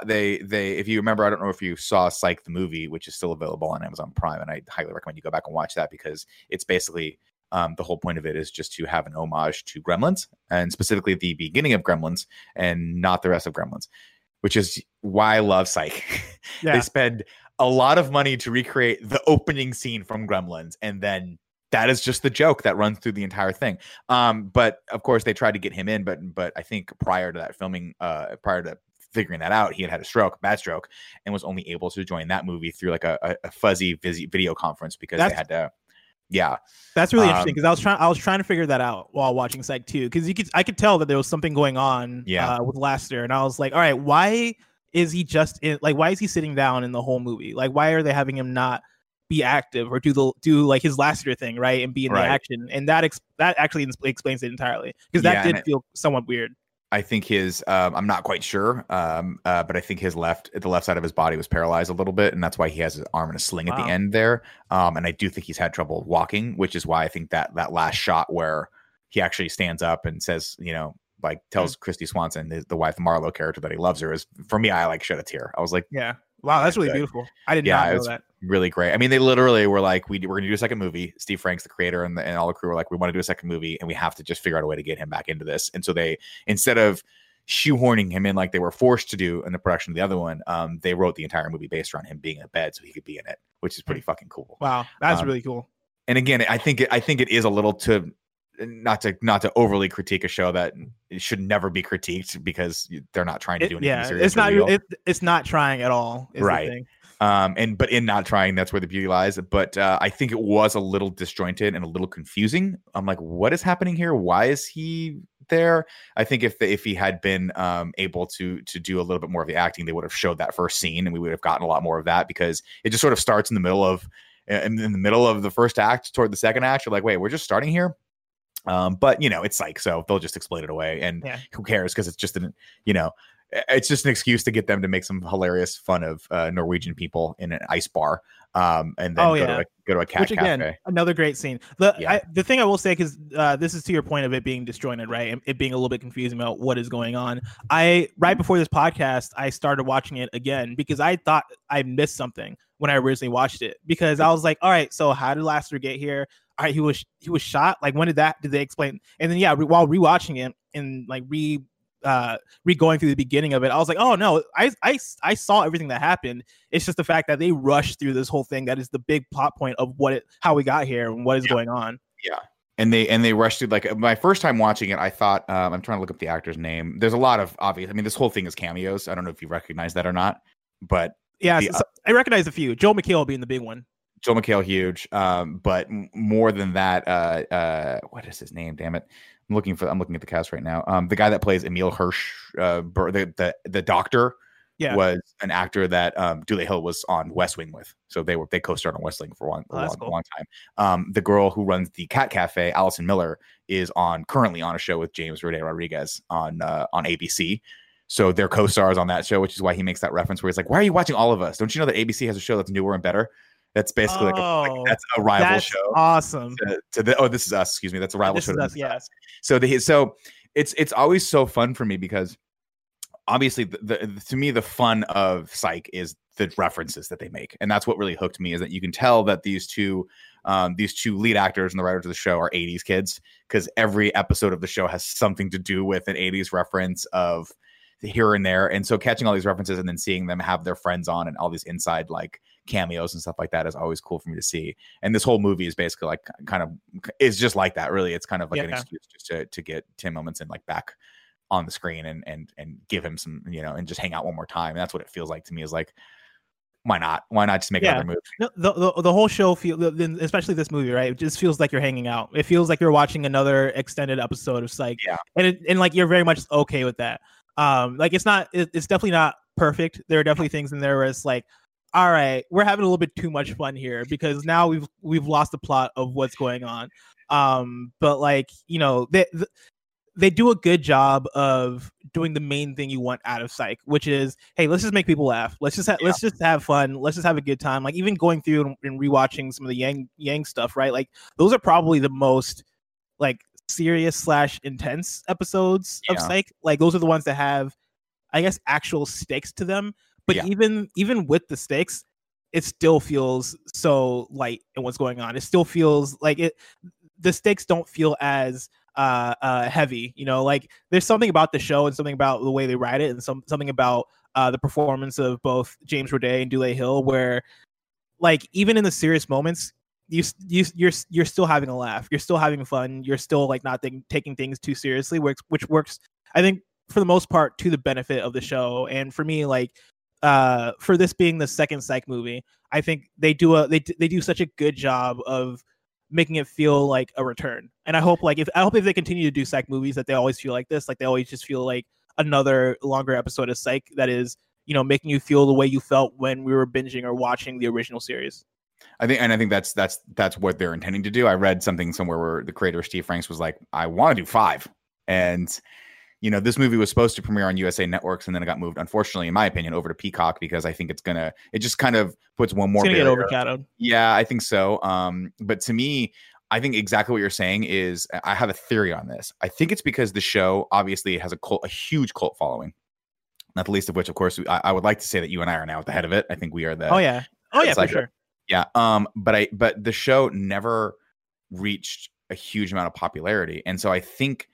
they they if you remember, I don't know if you saw Psych the movie, which is still available on Amazon Prime, and I highly recommend you go back and watch that because it's basically um, the whole point of it is just to have an homage to Gremlins and specifically the beginning of Gremlins and not the rest of Gremlins, which is why I love Psych. *laughs* Yeah. they spend a lot of money to recreate the opening scene from Gremlins, and then that is just the joke that runs through the entire thing. Um, but of course, they tried to get him in, but but I think prior to that filming, uh, prior to figuring that out, he had had a stroke, bad stroke, and was only able to join that movie through like a, a, fuzzy video conference because they had to. Yeah, That's really Um, interesting because I was trying I was trying to figure that out while watching Psych 2 because you could I could tell that there was something going on Yeah. uh, with Lassiter and I was like, all right, why is he just in like why is he sitting down in the whole movie? Like why are they having him not be active or do the do like his Lassiter thing right and be in Right. the action and that ex- that actually ins- explains it entirely because that Yeah, did feel somewhat weird. I think his um, I'm not quite sure, um, uh, but I think his left the left side of his body was paralyzed a little bit, and that's why he has his arm in a sling at the end there. Um, and I do think he's had trouble walking, which is why I think that that last shot where he actually stands up and says, you know, like tells Mm. Kristy Swanson, the, the wife of Marlowe character, that he loves her is for me. I like shed a tear. I was like, Yeah. Wow, that's really Good. beautiful. I did Yeah, not know was- that. Really great. I mean, they literally were like, we, we're going to do a second movie. Steve Franks, the creator, and, the, and all the crew were like, we want to do a second movie, and we have to just figure out a way to get him back into this. And so they, instead of shoehorning him in like they were forced to do in the production of the other one, um, they wrote the entire movie based around him being in a bed so he could be in it, which is pretty fucking cool. Wow, that's Um, really cool. And again, I think it, I think it is a little to not to not to overly critique a show that it should never be critiqued because they're not trying to do anything yeah, serious. it's not it, it's not trying at all. Right. Um and but in not trying that's where the beauty lies. But uh i think it was a little disjointed and a little confusing. I'm like what is happening here? Why is he there? I think if the, if he had been um able to to do a little bit more of the acting they would have showed that first scene and we would have gotten a lot more of that because it just sort of starts in the middle of in, in the middle of the first act toward the second act. You're like wait we're just starting here? Um but you know it's like so they'll just explain it away and Yeah. who cares because it's just an you know it's just an excuse to get them to make some hilarious fun of uh, Norwegian people in an ice bar, um, and then Oh, go, yeah. to a, go to a cat Which again, cafe. another great scene. The Yeah. I, the thing I will say because uh, this is to your point of it being disjointed, right? It being a little bit confusing about what is going on. I right before this podcast, I started watching it again because I thought I missed something when I originally watched it because I was like, all right, so how did Lassiter get here? All right, he was he was shot. Like when did that? Did they explain? And then yeah, re- while rewatching it and like re uh re going through the beginning of it, I was like, oh no, I I I saw everything that happened. It's just the fact that they rushed through this whole thing that is the big plot point of what it how we got here and what is Yeah. going on. Yeah and they and they rushed through like my first time watching it i thought um, i'm trying to look up the actor's name there's a lot of obvious i mean this whole thing is cameos i don't know if you recognize that or not but Yeah, The, so- so I recognize a few. Joel McHale being the big one. joel mchale huge um, but more than that uh, uh, what is his name damn it i'm looking for i'm looking at the cast right now um, the guy that plays emil hirsch uh, Bur- the, the the doctor Yeah. was an actor that um, Dulé Hill was on West Wing with. So they were they co-starred on West Wing for one, a Oh, long, cool. long time. Um, the girl who runs the Cat Cafe, Allison Miller, is on currently on a show with James Roday Rodriguez on uh, on ABC. So they're co-stars on that show, which is why he makes that reference where he's like, "Why are you watching all of us? Don't you know that ABC has a show that's newer and better? That's basically like, a, like Oh, that's a rival That's show." awesome. To, to the, oh, this is us. Excuse me. That's a rival This show. is us, so the so it's it's always so fun for me because obviously the, the, to me the fun of psych is the references that they make and that's what really hooked me is that you can tell that these two um, these two lead actors and the writers of the show are 80s kids because every episode of the show has something to do with an 80s reference of here and there and so catching all these references and then seeing them have their friends on and all these inside like cameos and stuff like that is always cool for me to see and this whole movie is basically like kind of is just like that really it's kind of like Yeah. an excuse just to, to get tim omundson like back on the screen and and and give him some you know and just hang out one more time and that's what it feels like to me is like why not why not just make Yeah. another movie No, the, the the whole show feel, especially this movie, right? It just feels like you're hanging out. It feels like you're watching another extended episode of Psych. Yeah. and it, and like you're very much okay with that. Um, like it's not, it, it's definitely not perfect. There are definitely things in there where it's like, all right, we're having a little bit too much fun here because now we've we've lost the plot of what's going on. Um, but like you know, they they do a good job of doing the main thing you want out of Psych, which is, hey, let's just make people laugh. Let's just ha- Yeah. let's just have fun. Let's just have a good time. Like even going through and, and rewatching some of the Yang Yang stuff, right? Like those are probably the most like serious slash intense episodes of Psych. Like those are the ones that have, I guess, actual stakes to them. But Yeah. even even with the stakes, it still feels so light in what's going on. It still feels like it. The stakes don't feel as uh uh heavy you know like there's something about the show and something about the way they write it and some something about uh the performance of both James Roday and Dule Hill where like even in the serious moments you you you're you're still having a laugh you're still having fun you're still like not think, taking things too seriously which which works I think for the most part to the benefit of the show and for me like uh for this being the second psych movie I think they do a they they do such a good job of making it feel like a return. And I hope like if I hope if they continue to do psych movies that they always feel like this, like they always just feel like another longer episode of psych that is, you know, making you feel the way you felt when we were binging or watching the original series. I think, and I think that's that's that's what they're intending to do. I read something somewhere where the creator Steve Franks was like, "I want to do five. and you know, this movie was supposed to premiere on USA Networks, and then it got moved, unfortunately, in my opinion, over to Peacock because I think it's gonna, it just kind of puts one more. It's gonna get overshadowed. Yeah, I think so. Um, but to me, I think exactly what you're saying is I have a theory on this. I think it's because the show obviously has a cult, a huge cult following. Not the least of which, of course, I, I would like to say that you and I are now at the head of it. I think we are the Oh yeah. Oh yeah, for sure. yeah. Um, but I but the show never reached a huge amount of popularity. And so I think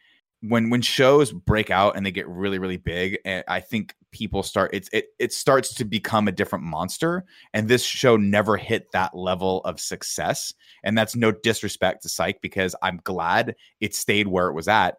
when when shows break out and they get really, really big, and I think people start it's it it starts to become a different monster. And this show never hit that level of success. And that's no disrespect to Psych because I'm glad it stayed where it was at.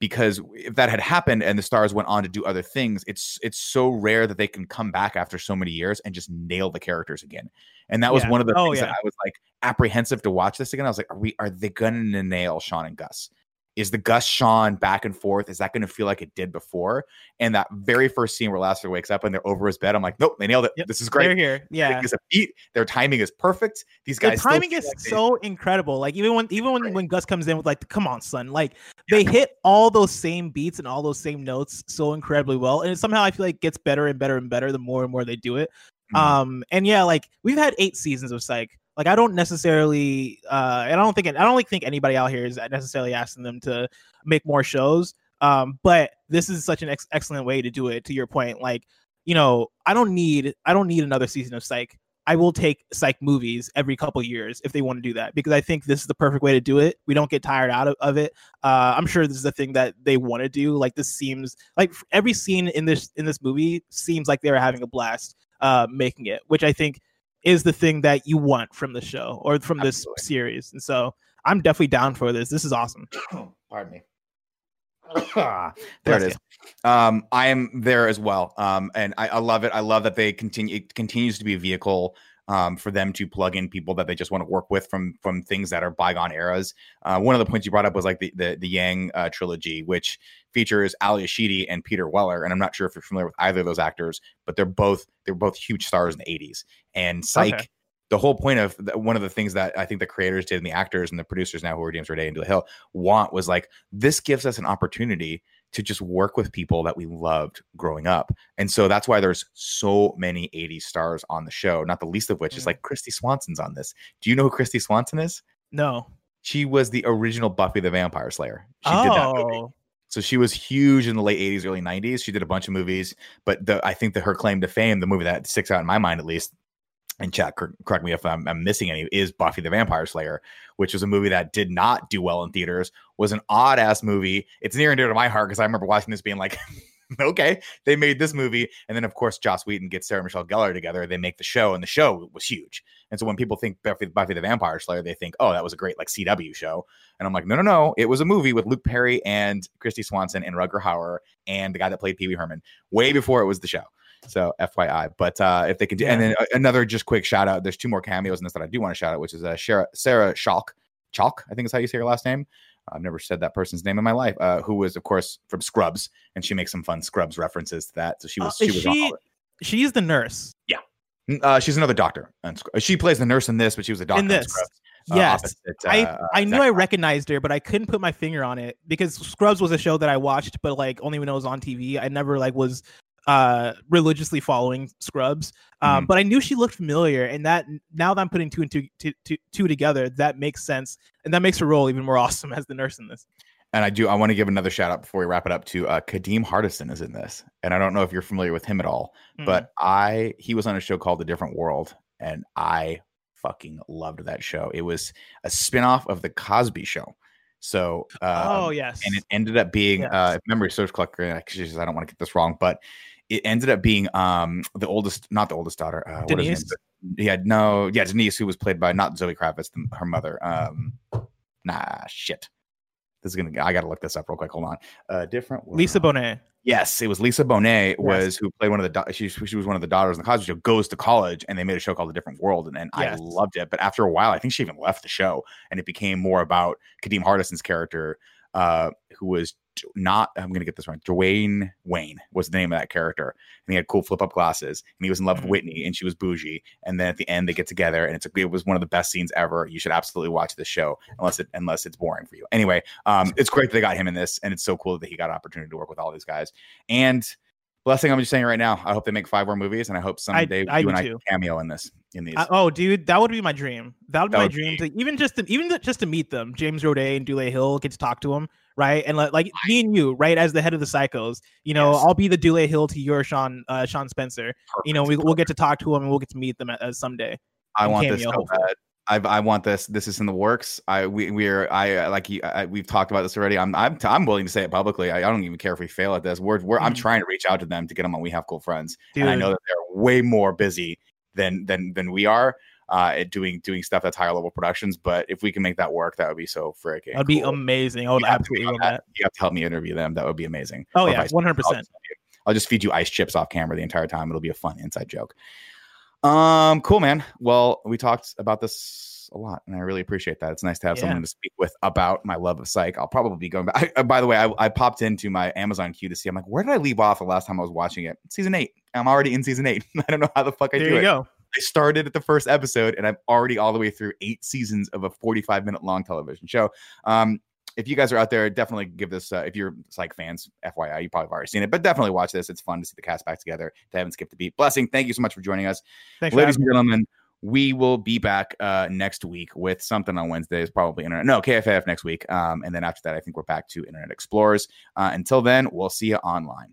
Because if that had happened and the stars went on to do other things, it's it's so rare that they can come back after so many years and just nail the characters again. And that was Yeah. one of the Oh, things that yeah. I was like apprehensive to watch this again. I was like, are we are they gonna nail Shawn and Gus? Is the Gus Shawn back and forth? Is that gonna feel like it did before? And that very first scene where Lassiter wakes up and they're over his bed, I'm like, nope, they nailed it. Yep, This is great. They're here. Yeah. It's a beat. Their timing is perfect. These guys still timing is like they- so incredible. Like even when even when, when Gus comes in with like, come on, son, like they hit all those same beats and all those same notes so incredibly well. And it somehow I feel like gets better and better and better the more and more they do it. Mhm. Um and yeah, like we've had eight seasons of Psych. Like I don't necessarily uh and I don't think I don't like think anybody out here is necessarily asking them to make more shows. Um, but this is such an ex- excellent way to do it. To your point, like you know, I don't need I don't need another season of Psych. I will take psych movies every couple years if they want to do that because I think this is the perfect way to do it. We don't get tired out of, of it. Uh, I'm sure this is the thing that they want to do. Like this seems like every scene in this in this movie seems like they were having a blast uh, making it, which I think is the thing that you want from the show or from this Absolutely. series. And so I'm definitely down for this. This is awesome. *coughs* Pardon me. *coughs* there Bless it is. Um, I am there as well. Um, and I, I love it. I love that they continue. It continues to be a vehicle um, for them to plug in people that they just want to work with from from things that are bygone eras. Uh, one of the points you brought up was like the the, the Yang uh, trilogy, which features Ally Sheedy and Peter Weller. And I'm not sure if you're familiar with either of those actors, but they're both they're both huge stars in the 80s. And Psych. Okay. The whole point of the, one of the things that I think the creators did and the actors and the producers now who are James Roday and Hill want was like this gives us an opportunity to just work with people that we loved growing up. And so that's why there's so many 80s stars on the show, not the least of which is Mm. like Kristy Swanson's on this. Do you know who Kristy Swanson is? No. She was the original Buffy the Vampire Slayer. She did that movie. Oh. So she was huge in the late 80s, early 90s. She did a bunch of movies, but the, I think that her claim to fame, the movie that sticks out in my mind at least, and chat, correct me if I'm, I'm, missing any, is Buffy the Vampire Slayer, which was a movie that did not do well in theaters, was an odd ass movie. It's near and dear to my heart because I remember watching this being like, *laughs* okay, they made this movie. And then, of course, Joss Whedon gets Sarah Michelle Gellar together. They make the show, and the show was huge. And so when people think Buffy, Buffy the Vampire Slayer, they think, oh, that was a great like CW show. And I'm like, no, no, no. It was a movie with Luke Perry and Kristy Swanson and Rutger Hauer and the guy that played Pee Wee Herman way before it was the show. So FYI, but uh, if they can do, yeah. and then uh, another just quick shout out. There's two more cameos in this that I do want to shout out, which is uh, Sarah, Sarah Chalke. Chalke, I think is how you say her last name. I've never said that person's name in my life. Uh, who was, of course, from Scrubs, and she makes some fun Scrubs references to that. So she was. Uh, she was. She, she's the nurse. Yeah. Uh, she's another doctor. She plays the nurse in this, but she was a doctor in this. Scrubs, uh, yes, opposite, I uh, I knew I recognized her, but I couldn't put my finger on it because Scrubs was a show that I watched, but like only when it was on TV. I never like was uh religiously following Scrubs. Um, mm-hmm. but I knew she looked familiar, and that now that I'm putting two and two, two, two, two together, that makes sense, and that makes her role even more *laughs* awesome as the nurse in this. And I do I want to give another shout out before we wrap it up to uh, Kadeem Hardison is in this, and I don't know if you're familiar with him at all, mm-hmm. but I he was on a show called The Different World, and I fucking loved that show. It was a spinoff of the Cosby Show. So, uh, oh yes, and it ended up being yes. uh, memory search collector. I don't want to get this wrong, but it ended up being um the oldest, not the oldest daughter. Uh, Denise. Yeah, no, yeah, Denise, who was played by not Zoe Kravitz, the, her mother. Um, nah, shit. This is gonna. I gotta look this up real quick. Hold on. Uh, different. Lisa Bonet. Yes, it was Lisa Bonet was yes. who played one of the. She, she was one of the daughters in the Cosby Show. Goes to college, and they made a show called A Different World, and, and yes. I loved it. But after a while, I think she even left the show, and it became more about Kadeem Hardison's character, uh, who was not I'm gonna get this right. Dwayne Wayne was the name of that character, and he had cool flip up glasses, and he was in love mm-hmm. with Whitney, and she was bougie. And then at the end, they get together, and it's a, it was one of the best scenes ever. You should absolutely watch this show, unless it unless it's boring for you. Anyway, um, it's great that they got him in this, and it's so cool that he got an opportunity to work with all these guys. And blessing, I'm just saying right now, I hope they make five more movies, and I hope someday I, I you and I cameo in this in these. Uh, oh, dude, that would be my dream. That would be that my would dream be... to even just to even to, just to meet them. James Roday and Dule Hill get to talk to them, right? And like, me and you, right, as the head of the Psychos, you know, yes. I'll be the Dule Hill to your Shawn uh, Shawn Spencer. Perfect. You know, we, will get to talk to him and we'll get to meet them at, uh, someday. I want cameo, this so bad. I, I want this. This is in the works. I we we're I like I, we've talked about this already. I'm I'm I'm willing to say it publicly. I, I don't even care if we fail at this. We're, we're mm-hmm. I'm trying to reach out to them to get them on. We have cool friends, Dude. and I know that they're way more busy than than than we are uh, doing doing stuff that's higher level productions. But if we can make that work, that would be so freaking. That'd cool. be amazing. I would absolutely love that. that. You have to help me interview them. That would be amazing. Oh or yeah, one hundred percent. I'll just feed you ice chips off camera the entire time. It'll be a fun inside joke. Um, cool, man. Well, we talked about this a lot, and I really appreciate that. It's nice to have yeah. someone to speak with about my love of psych. I'll probably be going back. I, by the way, I, I, popped into my Amazon queue to see. I'm like, where did I leave off the last time I was watching it? Season eight. I'm already in season eight. *laughs* I don't know how the fuck I there do it. There you. Go. I started at the first episode, and I'm already all the way through eight seasons of a 45 minute long television show. Um, if you guys are out there, definitely give this. Uh, if you're psych fans, FYI, you probably have already seen it, but definitely watch this. It's fun to see the cast back together. They haven't skipped a beat. Blessing, thank you so much for joining us, Thanks, ladies and gentlemen. We will be back uh, next week with something on Wednesdays, probably internet. No, KFF next week, um, and then after that, I think we're back to Internet Explorers. Uh, until then, we'll see you online.